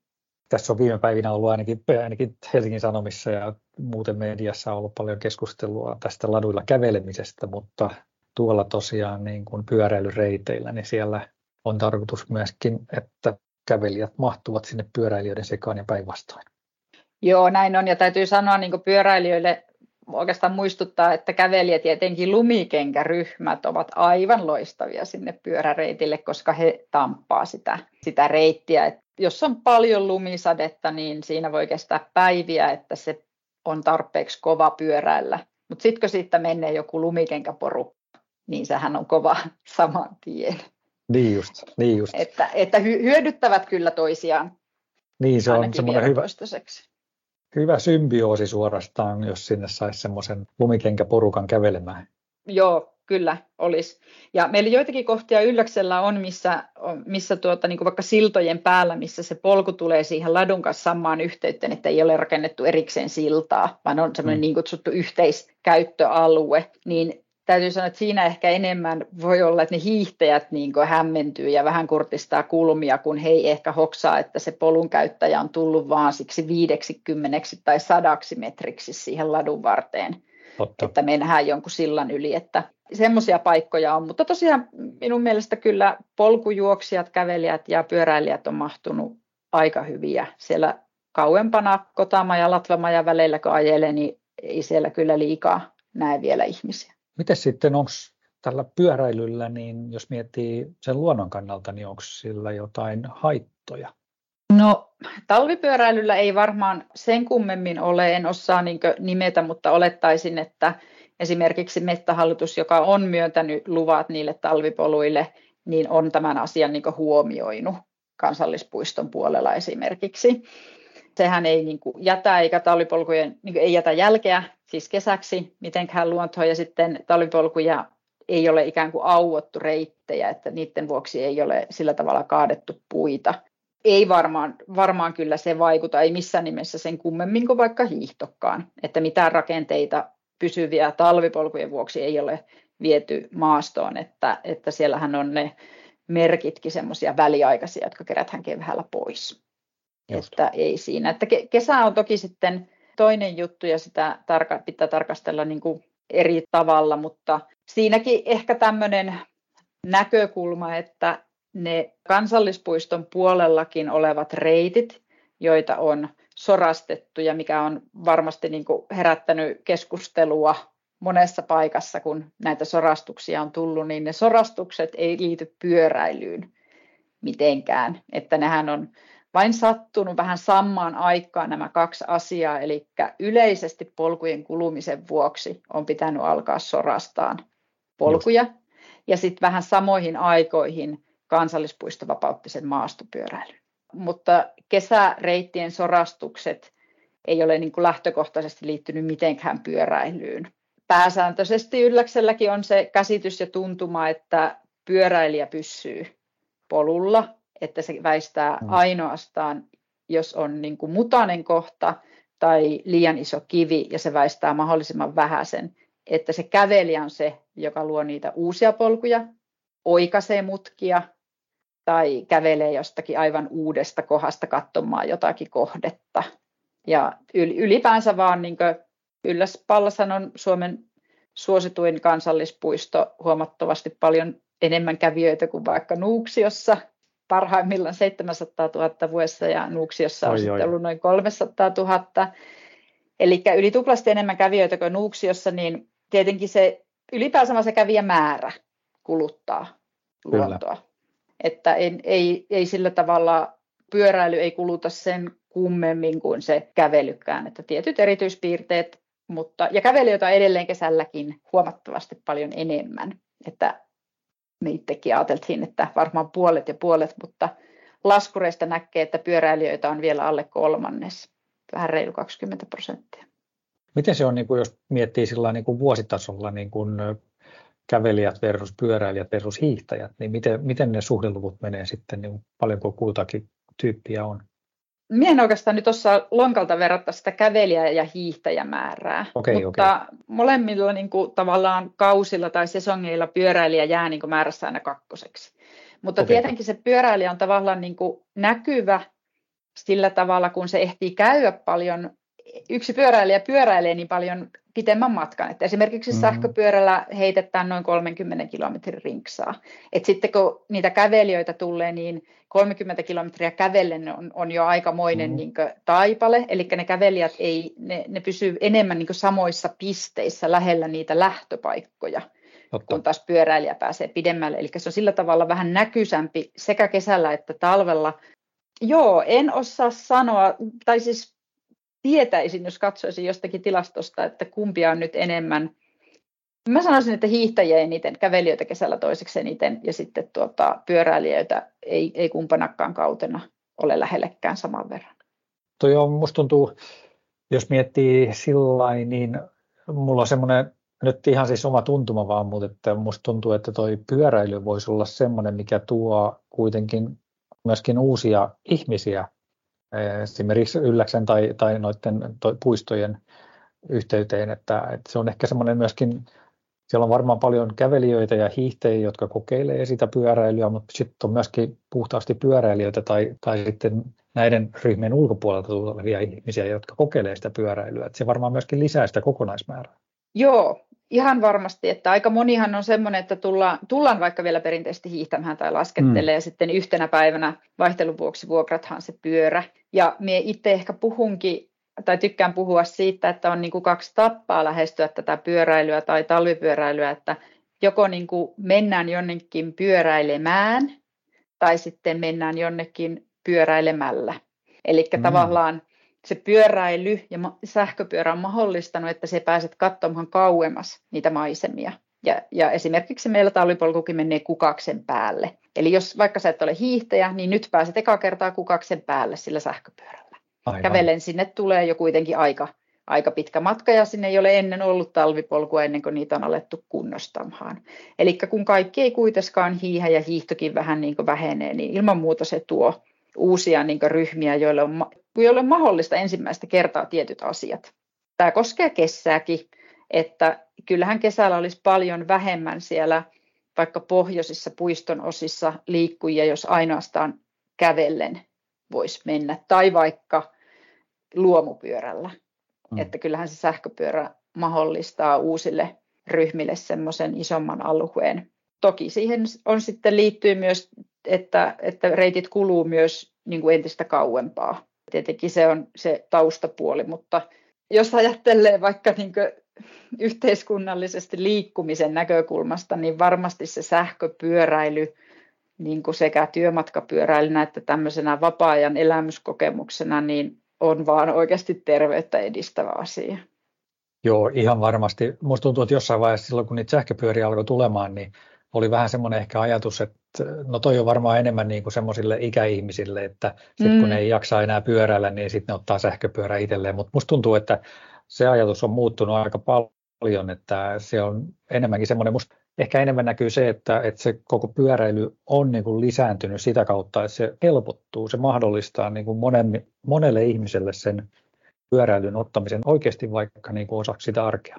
tässä on viime päivinä ollut ainakin, ainakin Helsingin Sanomissa ja muuten mediassa on ollut paljon keskustelua tästä laduilla kävelemisestä, mutta tuolla tosiaan niin kuin pyöräilyreiteillä, niin siellä on tarkoitus myöskin, että kävelijät mahtuvat sinne pyöräilijöiden sekaan ja päinvastoin.
Joo, näin on. Ja täytyy sanoa niin pyöräilijöille oikeastaan muistuttaa, että kävelijät ja etenkin lumikenkäryhmät ovat aivan loistavia sinne pyöräreitille, koska he tamppaa sitä, sitä reittiä jos on paljon lumisadetta, niin siinä voi kestää päiviä, että se on tarpeeksi kova pyöräillä. Mutta sitten kun siitä menee joku lumikenkäporu, niin sehän on kova saman tien.
Niin just, niin just.
Että, että hyödyttävät kyllä toisiaan.
Niin, se on semmoinen hyvä, hyvä symbioosi suorastaan, jos sinne saisi semmoisen lumikenkäporukan kävelemään.
Joo, kyllä olisi. Ja meillä joitakin kohtia Ylläksellä on, missä, missä tuota, niin kuin vaikka siltojen päällä, missä se polku tulee siihen ladun kanssa samaan yhteyteen, että ei ole rakennettu erikseen siltaa, vaan on semmoinen mm. niin kutsuttu yhteiskäyttöalue, niin täytyy sanoa, että siinä ehkä enemmän voi olla, että ne hiihtäjät niin hämmentyy ja vähän kurtistaa kulmia, kun he ei ehkä hoksaa, että se polun käyttäjä on tullut vaan siksi viideksikymmeneksi tai sadaksi metriksi siihen ladun varteen. Totta. että mennään jonkun sillan yli, että semmoisia paikkoja on, mutta tosiaan minun mielestä kyllä polkujuoksijat, kävelijät ja pyöräilijät on mahtunut aika hyviä. Siellä kauempana Kotamaja, Latvamaja väleillä kun ajelee, niin ei siellä kyllä liikaa näe vielä ihmisiä.
Miten sitten, onko tällä pyöräilyllä, niin jos miettii sen luonnon kannalta, niin onko sillä jotain haittoja?
No talvipyöräilyllä ei varmaan sen kummemmin ole, en osaa niin nimetä, mutta olettaisin, että esimerkiksi Mettähallitus, joka on myöntänyt luvat niille talvipoluille, niin on tämän asian niin huomioinut kansallispuiston puolella esimerkiksi. Sehän ei niin kuin jätä eikä talvipolkujen niin ei jätä jälkeä siis kesäksi mitenkään luontoon ja sitten talvipolkuja ei ole ikään kuin auottu reittejä, että niiden vuoksi ei ole sillä tavalla kaadettu puita. Ei varmaan, varmaan kyllä se vaikuta, ei missään nimessä sen kummemmin kuin vaikka hiihtokkaan, että mitään rakenteita pysyviä talvipolkujen vuoksi ei ole viety maastoon, että, että siellähän on ne merkitkin semmoisia väliaikaisia, jotka kerätään keväällä pois. Just. Että ei siinä. Että kesä on toki sitten toinen juttu ja sitä tarka, pitää tarkastella niin kuin eri tavalla, mutta siinäkin ehkä tämmöinen näkökulma, että ne kansallispuiston puolellakin olevat reitit, joita on sorastettu ja mikä on varmasti niin kuin herättänyt keskustelua monessa paikassa, kun näitä sorastuksia on tullut, niin ne sorastukset ei liity pyöräilyyn mitenkään, että nehän on vain sattunut vähän samaan aikaan nämä kaksi asiaa, eli yleisesti polkujen kulumisen vuoksi on pitänyt alkaa sorastaan polkuja, Just. ja sitten vähän samoihin aikoihin kansallispuisto vapautti sen maastopyöräilyn. Mutta kesäreittien sorastukset ei ole niin kuin lähtökohtaisesti liittynyt mitenkään pyöräilyyn. Pääsääntöisesti Ylläkselläkin on se käsitys ja tuntuma, että pyöräilijä pysyy polulla että se väistää mm. ainoastaan, jos on niin kuin mutainen kohta tai liian iso kivi ja se väistää mahdollisimman vähäisen, että se kävelijä on se, joka luo niitä uusia polkuja, oikaisee mutkia tai kävelee jostakin aivan uudesta kohdasta katsomaan jotakin kohdetta. Ja ylipäänsä vaan niin Ylläs Pallashan on Suomen suosituin kansallispuisto huomattavasti paljon enemmän kävijöitä kuin vaikka Nuuksiossa, parhaimmillaan 700 000 vuodessa ja Nuuksiossa on oi, sitten oi. ollut noin 300 000. Eli yli tuplasti enemmän kävijöitä kuin Nuuksiossa, niin tietenkin se ylipäänsä se kävijämäärä kuluttaa Kyllä. luontoa. Että ei, ei, ei sillä tavalla pyöräily ei kuluta sen kummemmin kuin se kävelykään, että tietyt erityispiirteet, mutta, ja kävelijöitä edelleen kesälläkin huomattavasti paljon enemmän. Että me itsekin ajateltiin, että varmaan puolet ja puolet, mutta laskureista näkee, että pyöräilijöitä on vielä alle kolmannes, vähän reilu 20 prosenttia.
Miten se on, niin kuin jos miettii sillä niin kuin vuositasolla niin kuin kävelijät versus pyöräilijät versus hiihtäjät, niin miten, miten ne suhdeluvut menee sitten, niin paljonko kultakin tyyppiä on?
Minä en oikeastaan nyt osaa lonkalta verrata sitä kävelijä- ja hiihtäjämäärää, okay, mutta okay. molemmilla niin kuin, tavallaan kausilla tai sesongeilla pyöräilijä jää niin kuin, määrässä aina kakkoseksi. Mutta okay. tietenkin se pyöräilijä on tavallaan niin kuin, näkyvä sillä tavalla, kun se ehtii käydä paljon. Yksi pyöräilijä pyöräilee niin paljon pitemmän matkan. Että esimerkiksi mm-hmm. sähköpyörällä heitetään noin 30 kilometrin rinksaa. Et sitten kun niitä kävelijöitä tulee, niin 30 kilometriä kävellen on, on jo aikamoinen mm-hmm. niin taipale. Eli ne kävelijät ei, ne, ne pysyy enemmän niin samoissa pisteissä lähellä niitä lähtöpaikkoja. Totta. kun taas pyöräilijä pääsee pidemmälle. Eli se on sillä tavalla vähän näkyisämpi sekä kesällä että talvella. Joo, en osaa sanoa, tai siis tietäisin, jos katsoisin jostakin tilastosta, että kumpia on nyt enemmän. Mä sanoisin, että hiihtäjiä eniten, kävelijöitä kesällä toiseksi eniten ja sitten tuota, pyöräilijöitä ei, ei kumpanakaan kautena ole lähellekään saman verran.
Toi on, musta tuntuu, jos miettii sillä niin mulla on semmoinen nyt ihan siis oma tuntuma vaan, mutta että musta tuntuu, että toi pyöräily voisi olla semmoinen, mikä tuo kuitenkin myöskin uusia ihmisiä esimerkiksi Ylläksen tai, tai noiden puistojen yhteyteen, että, että se on ehkä semmoinen myöskin, siellä on varmaan paljon kävelijöitä ja hiihtäjiä, jotka kokeilee sitä pyöräilyä, mutta sitten on myöskin puhtaasti pyöräilijöitä tai, tai sitten näiden ryhmien ulkopuolelta tulevia ihmisiä, jotka kokeilee sitä pyöräilyä. Että se varmaan myöskin lisää sitä kokonaismäärää.
Joo, Ihan varmasti, että aika monihan on semmoinen, että tullaan, tullaan vaikka vielä perinteisesti hiihtämään tai laskettelee mm. ja sitten yhtenä päivänä vaihtelun vuoksi vuokrathan se pyörä Ja minä itse ehkä puhunkin, tai tykkään puhua siitä, että on niin kuin kaksi tappaa lähestyä tätä pyöräilyä tai talvipyöräilyä, että joko niin kuin mennään jonnekin pyöräilemään, tai sitten mennään jonnekin pyöräilemällä. Eli mm. tavallaan se pyöräily ja sähköpyörä on mahdollistanut, että se pääset katsomaan kauemmas niitä maisemia. Ja, ja esimerkiksi meillä talvipolkukin menee kukaksen päälle. Eli jos vaikka sä et ole hiihtäjä, niin nyt pääset eka kertaa kukaksen päälle sillä sähköpyörällä. Aivan. Kävellen sinne tulee jo kuitenkin aika, aika pitkä matka ja sinne ei ole ennen ollut talvipolkua ennen kuin niitä on alettu kunnostamaan. Eli kun kaikki ei kuitenkaan hiihä ja hiihtokin vähän niin kuin vähenee, niin ilman muuta se tuo uusia niin ryhmiä, joille on, joille on mahdollista ensimmäistä kertaa tietyt asiat. Tämä koskee kesääkin, että kyllähän kesällä olisi paljon vähemmän siellä vaikka pohjoisissa puiston osissa liikkujia, jos ainoastaan kävellen voisi mennä, tai vaikka luomupyörällä. Mm. Että kyllähän se sähköpyörä mahdollistaa uusille ryhmille semmoisen isomman alueen. Toki siihen on sitten liittyy myös, että, että reitit kuluu myös niin kuin entistä kauempaa. Tietenkin se on se taustapuoli, mutta jos ajattelee vaikka niin yhteiskunnallisesti liikkumisen näkökulmasta, niin varmasti se sähköpyöräily niin kuin sekä työmatkapyöräilynä että tämmöisenä vapaa-ajan elämyskokemuksena, niin on vaan oikeasti terveyttä edistävä asia.
Joo, ihan varmasti. Minusta tuntuu, että jossain vaiheessa silloin, kun niitä sähköpyöriä alkoi tulemaan, niin oli vähän semmoinen ehkä ajatus, että no toi on varmaan enemmän niin kuin semmoisille ikäihmisille, että sitten mm. kun ne ei jaksa enää pyöräillä, niin sitten ne ottaa sähköpyörä itselleen. Mutta musta tuntuu, että se ajatus on muuttunut aika paljon, että se on enemmänkin semmoinen, musta ehkä enemmän näkyy se, että, että se koko pyöräily on niin kuin lisääntynyt sitä kautta, että se helpottuu, se mahdollistaa niin kuin monen, monelle ihmiselle sen pyöräilyn ottamisen oikeasti vaikka niin kuin osaksi sitä arkea.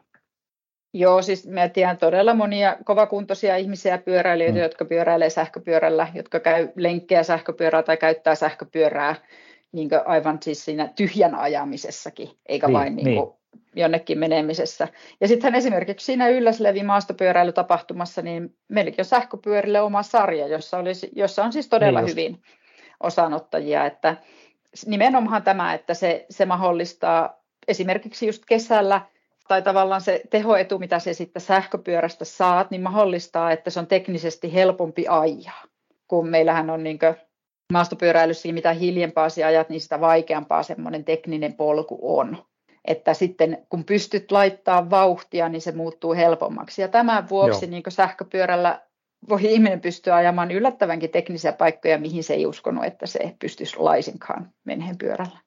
Joo, siis mä tiedän todella monia kovakuntoisia ihmisiä pyöräilijöitä, mm. jotka pyöräilee sähköpyörällä, jotka käy lenkkejä sähköpyörää tai käyttää sähköpyörää niin aivan siis siinä tyhjän ajamisessakin, eikä niin, vain niin niin. Jonnekin menemisessä. Ja sitten esimerkiksi siinä Ylläslevi maastopyöräilytapahtumassa, niin meilläkin on sähköpyörille oma sarja, jossa, olisi, jossa on siis todella niin hyvin osanottajia, että nimenomaan tämä, että se, se mahdollistaa esimerkiksi just kesällä tai tavallaan se tehoetu, mitä se sitten sähköpyörästä saat, niin mahdollistaa, että se on teknisesti helpompi ajaa. Kun meillähän on niin maastopyöräilyssäkin, mitä hiljempaa ajat, niin sitä vaikeampaa semmoinen tekninen polku on. Että sitten kun pystyt laittaa vauhtia, niin se muuttuu helpommaksi. Ja tämän vuoksi niin sähköpyörällä voi ihminen pystyä ajamaan yllättävänkin teknisiä paikkoja, mihin se ei uskonut, että se pystyisi laisinkaan meneen pyörällä.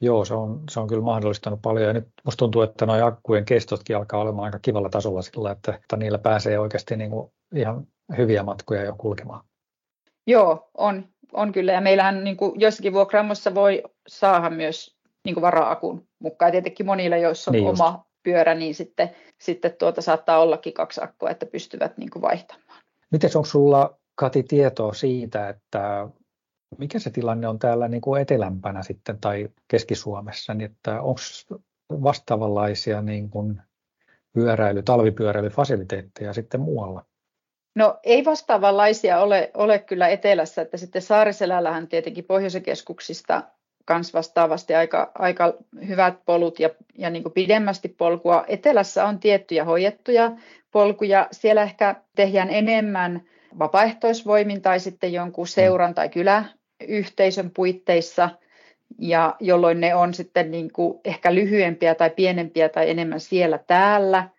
Joo, se on, se on kyllä mahdollistanut paljon. Ja nyt musta tuntuu, että nuo akkujen kestotkin alkaa olemaan aika kivalla tasolla sillä, että, että niillä pääsee oikeasti niin kuin ihan hyviä matkoja jo kulkemaan.
Joo, on, on kyllä. Ja meillähän niin kuin joissakin vuokraamossa voi saada myös niin kuin vara-akun mukaan. Ja tietenkin monilla, joissa on niin oma just. pyörä, niin sitten, sitten tuota saattaa ollakin kaksi akkua, että pystyvät niin kuin vaihtamaan.
Miten onko sulla, Kati, tietoa siitä, että mikä se tilanne on täällä niin kuin etelämpänä sitten tai Keski-Suomessa, niin että onko vastaavanlaisia niin kuin pyöräily, talvipyöräilyfasiliteetteja sitten muualla?
No ei vastaavanlaisia ole, ole kyllä etelässä, että sitten Saariselällähän tietenkin pohjoisen keskuksista kans vastaavasti aika, aika hyvät polut ja, ja niin kuin pidemmästi polkua. Etelässä on tiettyjä hoidettuja polkuja. Siellä ehkä tehdään enemmän vapaaehtoisvoimin tai sitten jonkun seuran tai kyläyhteisön puitteissa, ja jolloin ne on sitten niin kuin ehkä lyhyempiä tai pienempiä tai enemmän siellä täällä –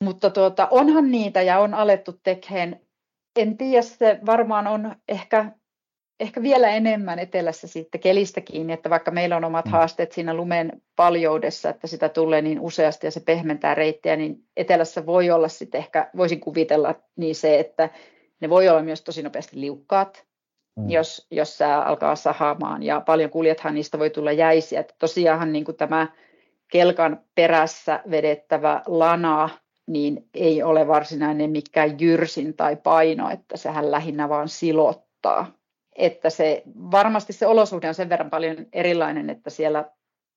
mutta tuota, onhan niitä ja on alettu tekemään. En tiedä, se varmaan on ehkä, ehkä vielä enemmän etelässä sitten kelistä kiinni, että vaikka meillä on omat mm. haasteet siinä lumen paljoudessa, että sitä tulee niin useasti ja se pehmentää reittiä, niin etelässä voi olla sitten ehkä, voisin kuvitella niin se, että ne voi olla myös tosi nopeasti liukkaat, mm. jos, jos sää alkaa sahaamaan ja paljon kuljethan niistä voi tulla jäisiä. Että tosiaanhan niin kuin tämä kelkan perässä vedettävä lana niin ei ole varsinainen mikään jyrsin tai paino, että sehän lähinnä vaan silottaa. Että se, varmasti se olosuhde on sen verran paljon erilainen, että siellä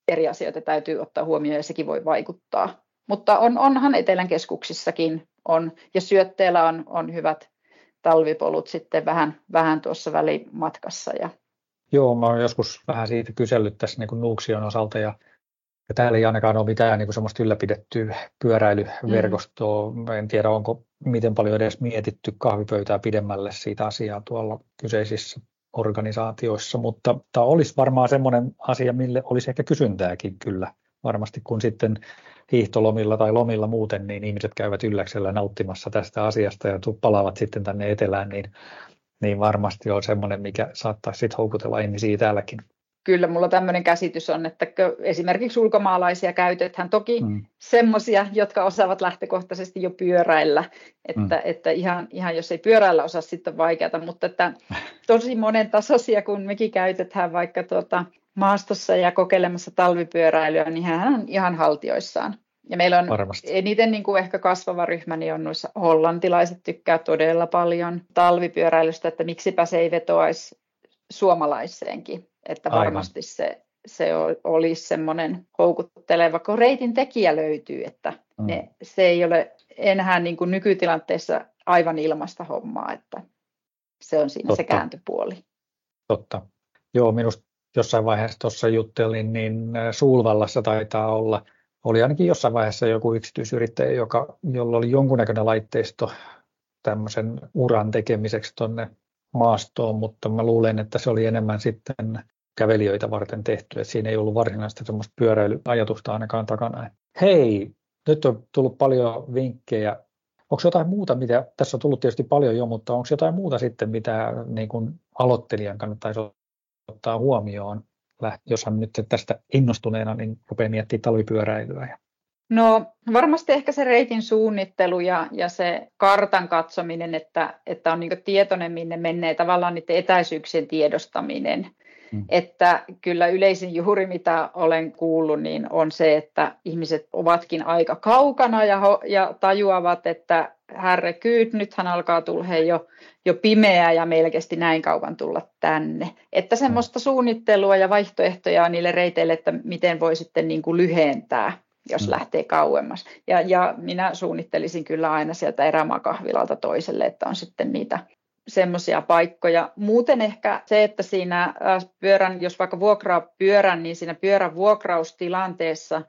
eri asioita täytyy ottaa huomioon ja sekin voi vaikuttaa. Mutta on, onhan etelän keskuksissakin on, ja syötteellä on, on hyvät talvipolut sitten vähän, vähän tuossa välimatkassa. Ja,
Joo, mä oon joskus vähän siitä kysellyt tässä niin kuin Nuuksion osalta ja, ja täällä ei ainakaan ole mitään niin kuin semmoista ylläpidettyä pyöräilyverkostoa. Mm. En tiedä, onko miten paljon edes mietitty kahvipöytää pidemmälle siitä asiaa tuolla kyseisissä organisaatioissa, mutta tämä olisi varmaan semmoinen asia, mille olisi ehkä kysyntääkin kyllä varmasti, kun sitten hiihtolomilla tai lomilla muuten, niin ihmiset käyvät ylläksellä nauttimassa tästä asiasta ja palaavat sitten tänne etelään, niin, niin varmasti on semmoinen, mikä saattaisi sitten houkutella ihmisiä täälläkin.
Kyllä, mulla tämmöinen käsitys on, että esimerkiksi ulkomaalaisia käytetään toki mm. semmoisia, jotka osaavat lähtökohtaisesti jo pyöräillä, että, mm. että ihan, ihan jos ei pyöräillä osaa, sitten on vaikeata, mutta että tosi monen tasoisia, kun mekin käytetään vaikka tuota maastossa ja kokeilemassa talvipyöräilyä, niin hän on ihan haltioissaan. Ja meillä on Varmasti. eniten niin kuin ehkä kasvava ryhmä, niin on noissa hollantilaiset tykkää todella paljon talvipyöräilystä, että miksipä se ei vetoaisi suomalaiseenkin. Että varmasti se, se olisi semmoinen houkutteleva, kun reitin tekijä löytyy, että mm. ne, se ei ole enää niin kuin nykytilanteessa aivan ilmasta hommaa, että se on siinä Totta. se kääntöpuoli.
Totta. Joo, minusta jossain vaiheessa tuossa juttelin, niin äh, Suulvallassa taitaa olla, oli ainakin jossain vaiheessa joku yksityisyrittäjä, joka, jolla oli jonkunnäköinen laitteisto tämmöisen uran tekemiseksi tuonne maastoon, mutta mä luulen, että se oli enemmän sitten kävelijöitä varten tehty, että siinä ei ollut varsinaista semmoista pyöräilyajatusta ainakaan takana. Hei, nyt on tullut paljon vinkkejä. Onko jotain muuta, mitä, tässä on tullut tietysti paljon jo, mutta onko jotain muuta sitten, mitä niin kuin aloittelijan kannattaisi ottaa huomioon, jos hän nyt tästä innostuneena niin rupeaa miettimään talvipyöräilyä.
No varmasti ehkä se reitin suunnittelu ja, ja se kartan katsominen, että, että on niin tietoinen, minne menee, tavallaan niiden etäisyyksien tiedostaminen. Mm. Että kyllä yleisin juuri mitä olen kuullut, niin on se, että ihmiset ovatkin aika kaukana ja, ja tajuavat, että kyyt, nythän alkaa tulla jo, jo pimeää ja melkeästi näin kauan tulla tänne. Että semmoista mm. suunnittelua ja vaihtoehtoja niille reiteille, että miten voi sitten niin kuin lyhentää, jos mm. lähtee kauemmas. Ja, ja minä suunnittelisin kyllä aina sieltä erämaakahvilalta toiselle, että on sitten niitä semmoisia paikkoja. Muuten ehkä se, että siinä äh, pyörän, jos vaikka vuokraa pyörän, niin siinä pyörän vuokraustilanteessa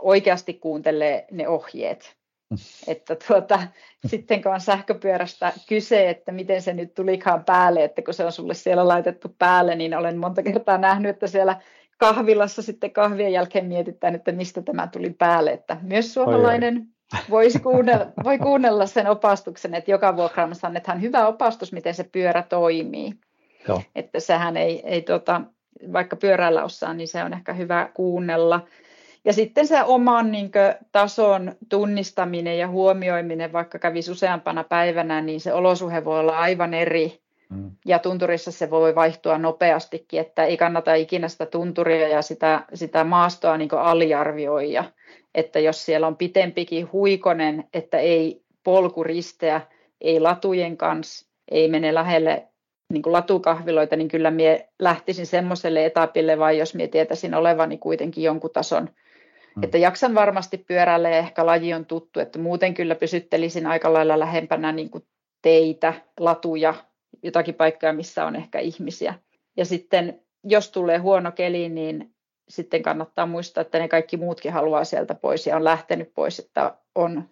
oikeasti kuuntelee ne ohjeet. Että tuota, sitten kun on sähköpyörästä kyse, että miten se nyt tulikaan päälle, että kun se on sulle siellä laitettu päälle, niin olen monta kertaa nähnyt, että siellä kahvilassa sitten kahvien jälkeen mietitään, että mistä tämä tuli päälle. Että myös suomalainen voisi kuunnella, voi kuunnella sen opastuksen, että joka vuokraamassa annetaan hyvä opastus, miten se pyörä toimii. Joo. Että sehän ei, ei tota, vaikka pyörällä osaa, niin se on ehkä hyvä kuunnella. Ja sitten se oman niin kuin, tason tunnistaminen ja huomioiminen, vaikka kävisi useampana päivänä, niin se olosuhe voi olla aivan eri. Mm. Ja tunturissa se voi vaihtua nopeastikin, että ei kannata ikinä sitä tunturia ja sitä, sitä maastoa niin aliarvioida että jos siellä on pitempikin huikonen, että ei polku risteä, ei latujen kanssa, ei mene lähelle niin kuin latukahviloita, niin kyllä minä lähtisin semmoiselle etapille, vai jos minä tietäisin olevani kuitenkin jonkun tason. Mm. Että jaksan varmasti pyörällä ja ehkä laji on tuttu, että muuten kyllä pysyttelisin aika lailla lähempänä niin kuin teitä, latuja, jotakin paikkaa, missä on ehkä ihmisiä. Ja sitten jos tulee huono keli, niin sitten kannattaa muistaa, että ne kaikki muutkin haluaa sieltä pois ja on lähtenyt pois, että on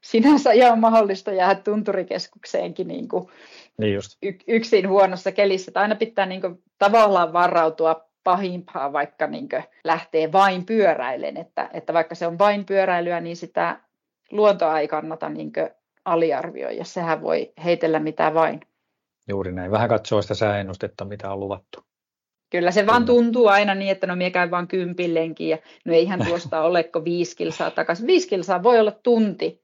sinänsä ihan mahdollista jäädä tunturikeskukseenkin niin kuin niin just. yksin huonossa kelissä. Että aina pitää niin kuin tavallaan varautua pahimpaa, vaikka niin lähtee vain pyöräilen. Että, että vaikka se on vain pyöräilyä, niin sitä luontoa ei kannata niin aliarvioida. Sehän voi heitellä mitä vain.
Juuri näin. Vähän katsoo sitä sääennustetta, mitä on luvattu.
Kyllä se vaan tuntuu aina niin, että no minä käyn vaan kympillenkin ja no eihän tuosta ole kuin viisi kilsaa takaisin. Viisi kilsaa voi olla tunti.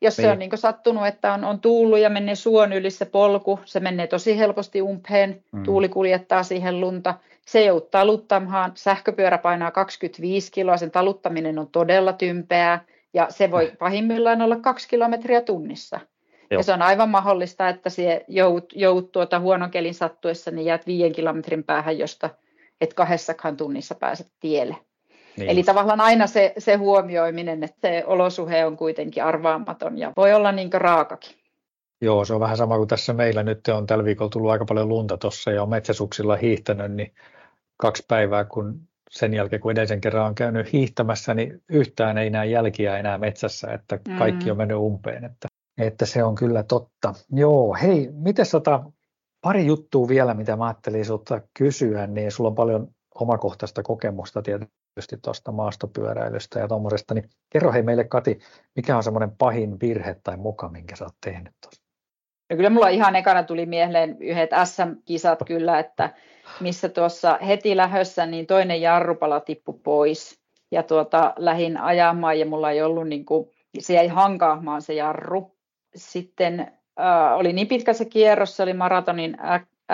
Jos se niin. on niin sattunut, että on, on tuullut ja menee suon yli se polku, se menee tosi helposti umpeen, mm. tuuli kuljettaa siihen lunta. Se joutuu taluttamaan, sähköpyörä painaa 25 kiloa, sen taluttaminen on todella tympeää ja se voi pahimmillaan olla kaksi kilometriä tunnissa. Joo. Ja se on aivan mahdollista, että se joudut, joudut tuota huonon kelin sattuessa, niin jäät viiden kilometrin päähän, josta et kahdessakaan tunnissa pääset tielle. Niin Eli tavallaan aina se, se huomioiminen, että se olosuhe on kuitenkin arvaamaton ja voi olla niin raakakin.
Joo, se on vähän sama kuin tässä meillä. Nyt on tällä viikolla tullut aika paljon lunta tuossa ja on metsäsuksilla hiihtänyt, niin kaksi päivää, kun sen jälkeen, kun edellisen kerran on käynyt hiihtämässä, niin yhtään ei näe jälkiä enää metsässä, että kaikki mm. on mennyt umpeen, että, että se on kyllä totta. Joo, hei, miten tota, pari juttua vielä, mitä mä ajattelin sinulta kysyä, niin sulla on paljon omakohtaista kokemusta tietysti tuosta maastopyöräilystä ja tuommoisesta, niin kerro hei meille Kati, mikä on semmoinen pahin virhe tai muka, minkä sä oot tehnyt tuossa?
No kyllä mulla ihan ekana tuli mieleen yhdet SM-kisat kyllä, että missä tuossa heti lähössä niin toinen jarrupala tippui pois ja tuota, lähin ajamaan ja mulla ei ollut niin kuin, se jäi hankaamaan se jarru. Sitten äh, oli niin pitkä se kierros, se oli maratonin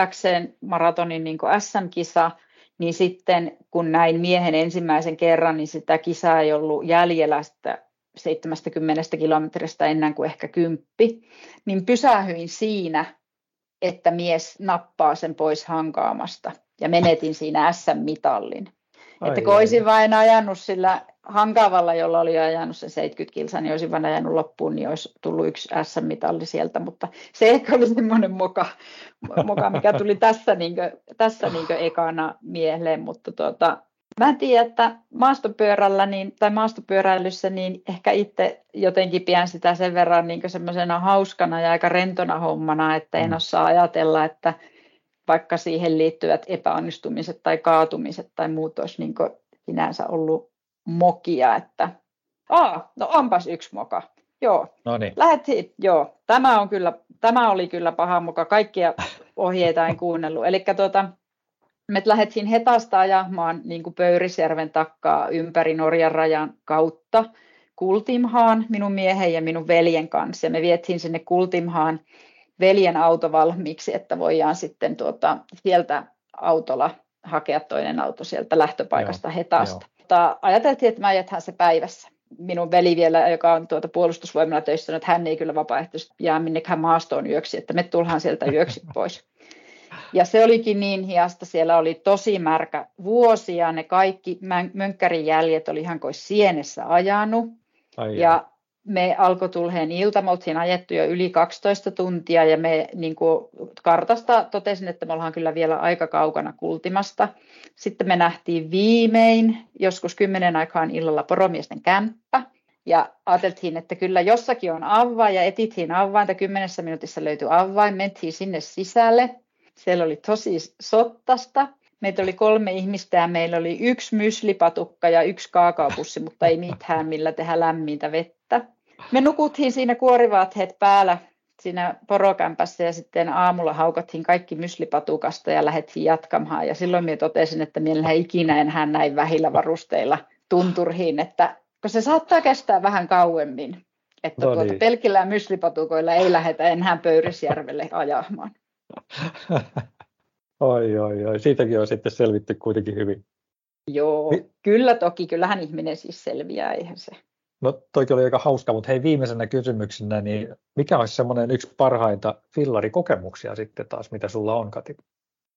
XC maratonin niin SM-kisa, niin sitten kun näin miehen ensimmäisen kerran, niin sitä kisaa ei ollut jäljellä sitä 70 kilometristä ennen kuin ehkä kymppi, niin pysähyin siinä, että mies nappaa sen pois hankaamasta ja menetin siinä SM-mitallin. Ai että kun olisin vain ajanut sillä hankaavalla, jolla oli ajanut sen 70 kilsa, niin olisin vain ajanut loppuun, niin olisi tullut yksi SM-mitalli sieltä, mutta se ehkä oli semmoinen moka, moka mikä tuli tässä, niin kuin, tässä niin ekana mieleen, mutta tuota, Mä en tiedä, että maastopyörällä niin, tai maastopyöräilyssä niin ehkä itse jotenkin pidän sitä sen verran niin semmoisena hauskana ja aika rentona hommana, että en mm. osaa ajatella, että vaikka siihen liittyvät epäonnistumiset tai kaatumiset tai muut olisi niin sinänsä ollut mokia, että Aa, no onpas yksi moka. Joo.
No niin.
Lähettiin, joo. Tämä, on kyllä, tämä oli kyllä paha moka. Kaikkia ohjeita en kuunnellut. Eli tuota, me lähdettiin Hetasta ajamaan niin kuin Pöyrisjärven takkaa ympäri Norjan rajan kautta Kultimhaan minun miehen ja minun veljen kanssa. Ja me vietiin sinne Kultimhaan veljen auto valmiiksi, että voidaan sitten tuota, sieltä autolla hakea toinen auto sieltä lähtöpaikasta Joo, Hetasta. Mutta ajateltiin, että mä ajetaan se päivässä. Minun veli vielä, joka on tuota puolustusvoimalla töissä, että hän ei kyllä vapaaehtoisesti jää minnekään maastoon yöksi, että me tullaan sieltä yöksi pois. Ja se olikin niin hiasta, siellä oli tosi märkä vuosia, ne kaikki mönkkärin jäljet oli ihan kuin sienessä ajanut. Ai ja me alkoi tulheen ilta, me oltiin ajettu jo yli 12 tuntia ja me niin kuin kartasta totesin, että me ollaan kyllä vielä aika kaukana kultimasta. Sitten me nähtiin viimein joskus kymmenen aikaan illalla poromiesten kämppä ja ajateltiin, että kyllä jossakin on avain ja etittiin avainta. Kymmenessä minuutissa löytyi avain, mentiin sinne sisälle siellä oli tosi sottasta. Meitä oli kolme ihmistä ja meillä oli yksi myslipatukka ja yksi kaakaopussi, mutta ei mitään millä tehdä lämmintä vettä. Me nukuttiin siinä kuorivaatteet päällä siinä porokämpässä ja sitten aamulla haukattiin kaikki myslipatukasta ja lähdettiin jatkamaan. Ja silloin minä totesin, että minä ikinä enää näin vähillä varusteilla tunturhiin, että kun se saattaa kestää vähän kauemmin. Että no niin. tuota, pelkillä myslipatukoilla ei lähdetä enää Pöyrisjärvelle ajamaan.
oi, oi, oi. Siitäkin on sitten selvitty kuitenkin hyvin.
Joo, Vi- kyllä toki. Kyllähän ihminen siis selviää, eihän se.
No toikin oli aika hauska, mutta hei viimeisenä kysymyksenä, niin mikä olisi semmoinen yksi parhaita fillarikokemuksia sitten taas, mitä sulla on, Kati?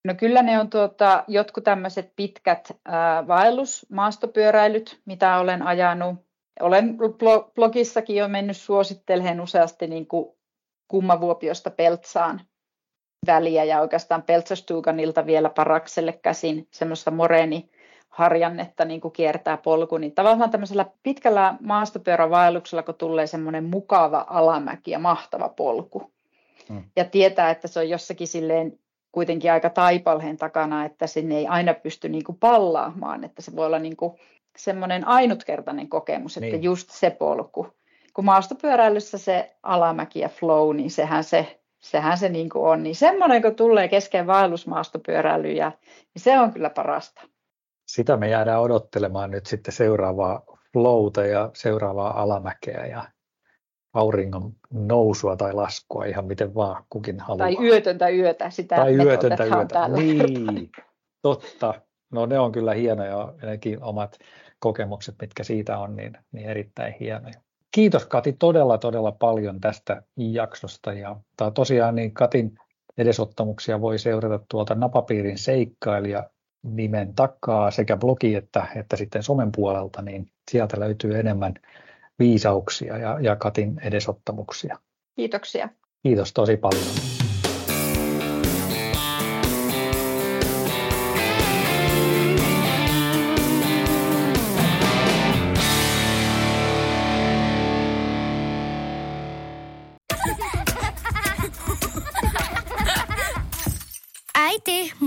No kyllä ne on tuota, jotkut tämmöiset pitkät äh, vaellusmaastopyöräilyt, mitä olen ajanut. Olen blogissakin jo mennyt suosittelemaan useasti niin kuin Kummavuopiosta Peltsaan väliä ja oikeastaan Peltsastuganilta vielä Parakselle käsin semmoista moreeni harjannetta niin kuin kiertää polku, niin tavallaan tämmöisellä pitkällä maastopyörävaelluksella, kun tulee semmoinen mukava alamäki ja mahtava polku. Hmm. Ja tietää, että se on jossakin silleen kuitenkin aika taipalheen takana, että sinne ei aina pysty niin kuin pallaamaan, että se voi olla niin kuin semmoinen ainutkertainen kokemus, että niin. just se polku. Kun maastopyöräilyssä se alamäki ja flow, niin sehän se sehän se niin kuin on. Niin semmoinen, kun tulee kesken vaellusmaastopyöräilyjä, niin se on kyllä parasta.
Sitä me jäädään odottelemaan nyt sitten seuraavaa flowta ja seuraavaa alamäkeä ja auringon nousua tai laskua, ihan miten vaan kukin haluaa.
Tai yötöntä yötä, sitä
Tai yötöntä yötä, niin, totta. No ne on kyllä hienoja, nekin omat kokemukset, mitkä siitä on, niin, niin erittäin hienoja. Kiitos Kati todella todella paljon tästä jaksosta ja tosiaan niin Katin edesottamuksia voi seurata tuolta Napapiirin seikkailija nimen takaa sekä blogi että, että sitten somen puolelta, niin sieltä löytyy enemmän viisauksia ja, ja Katin edesottamuksia.
Kiitoksia.
Kiitos tosi paljon.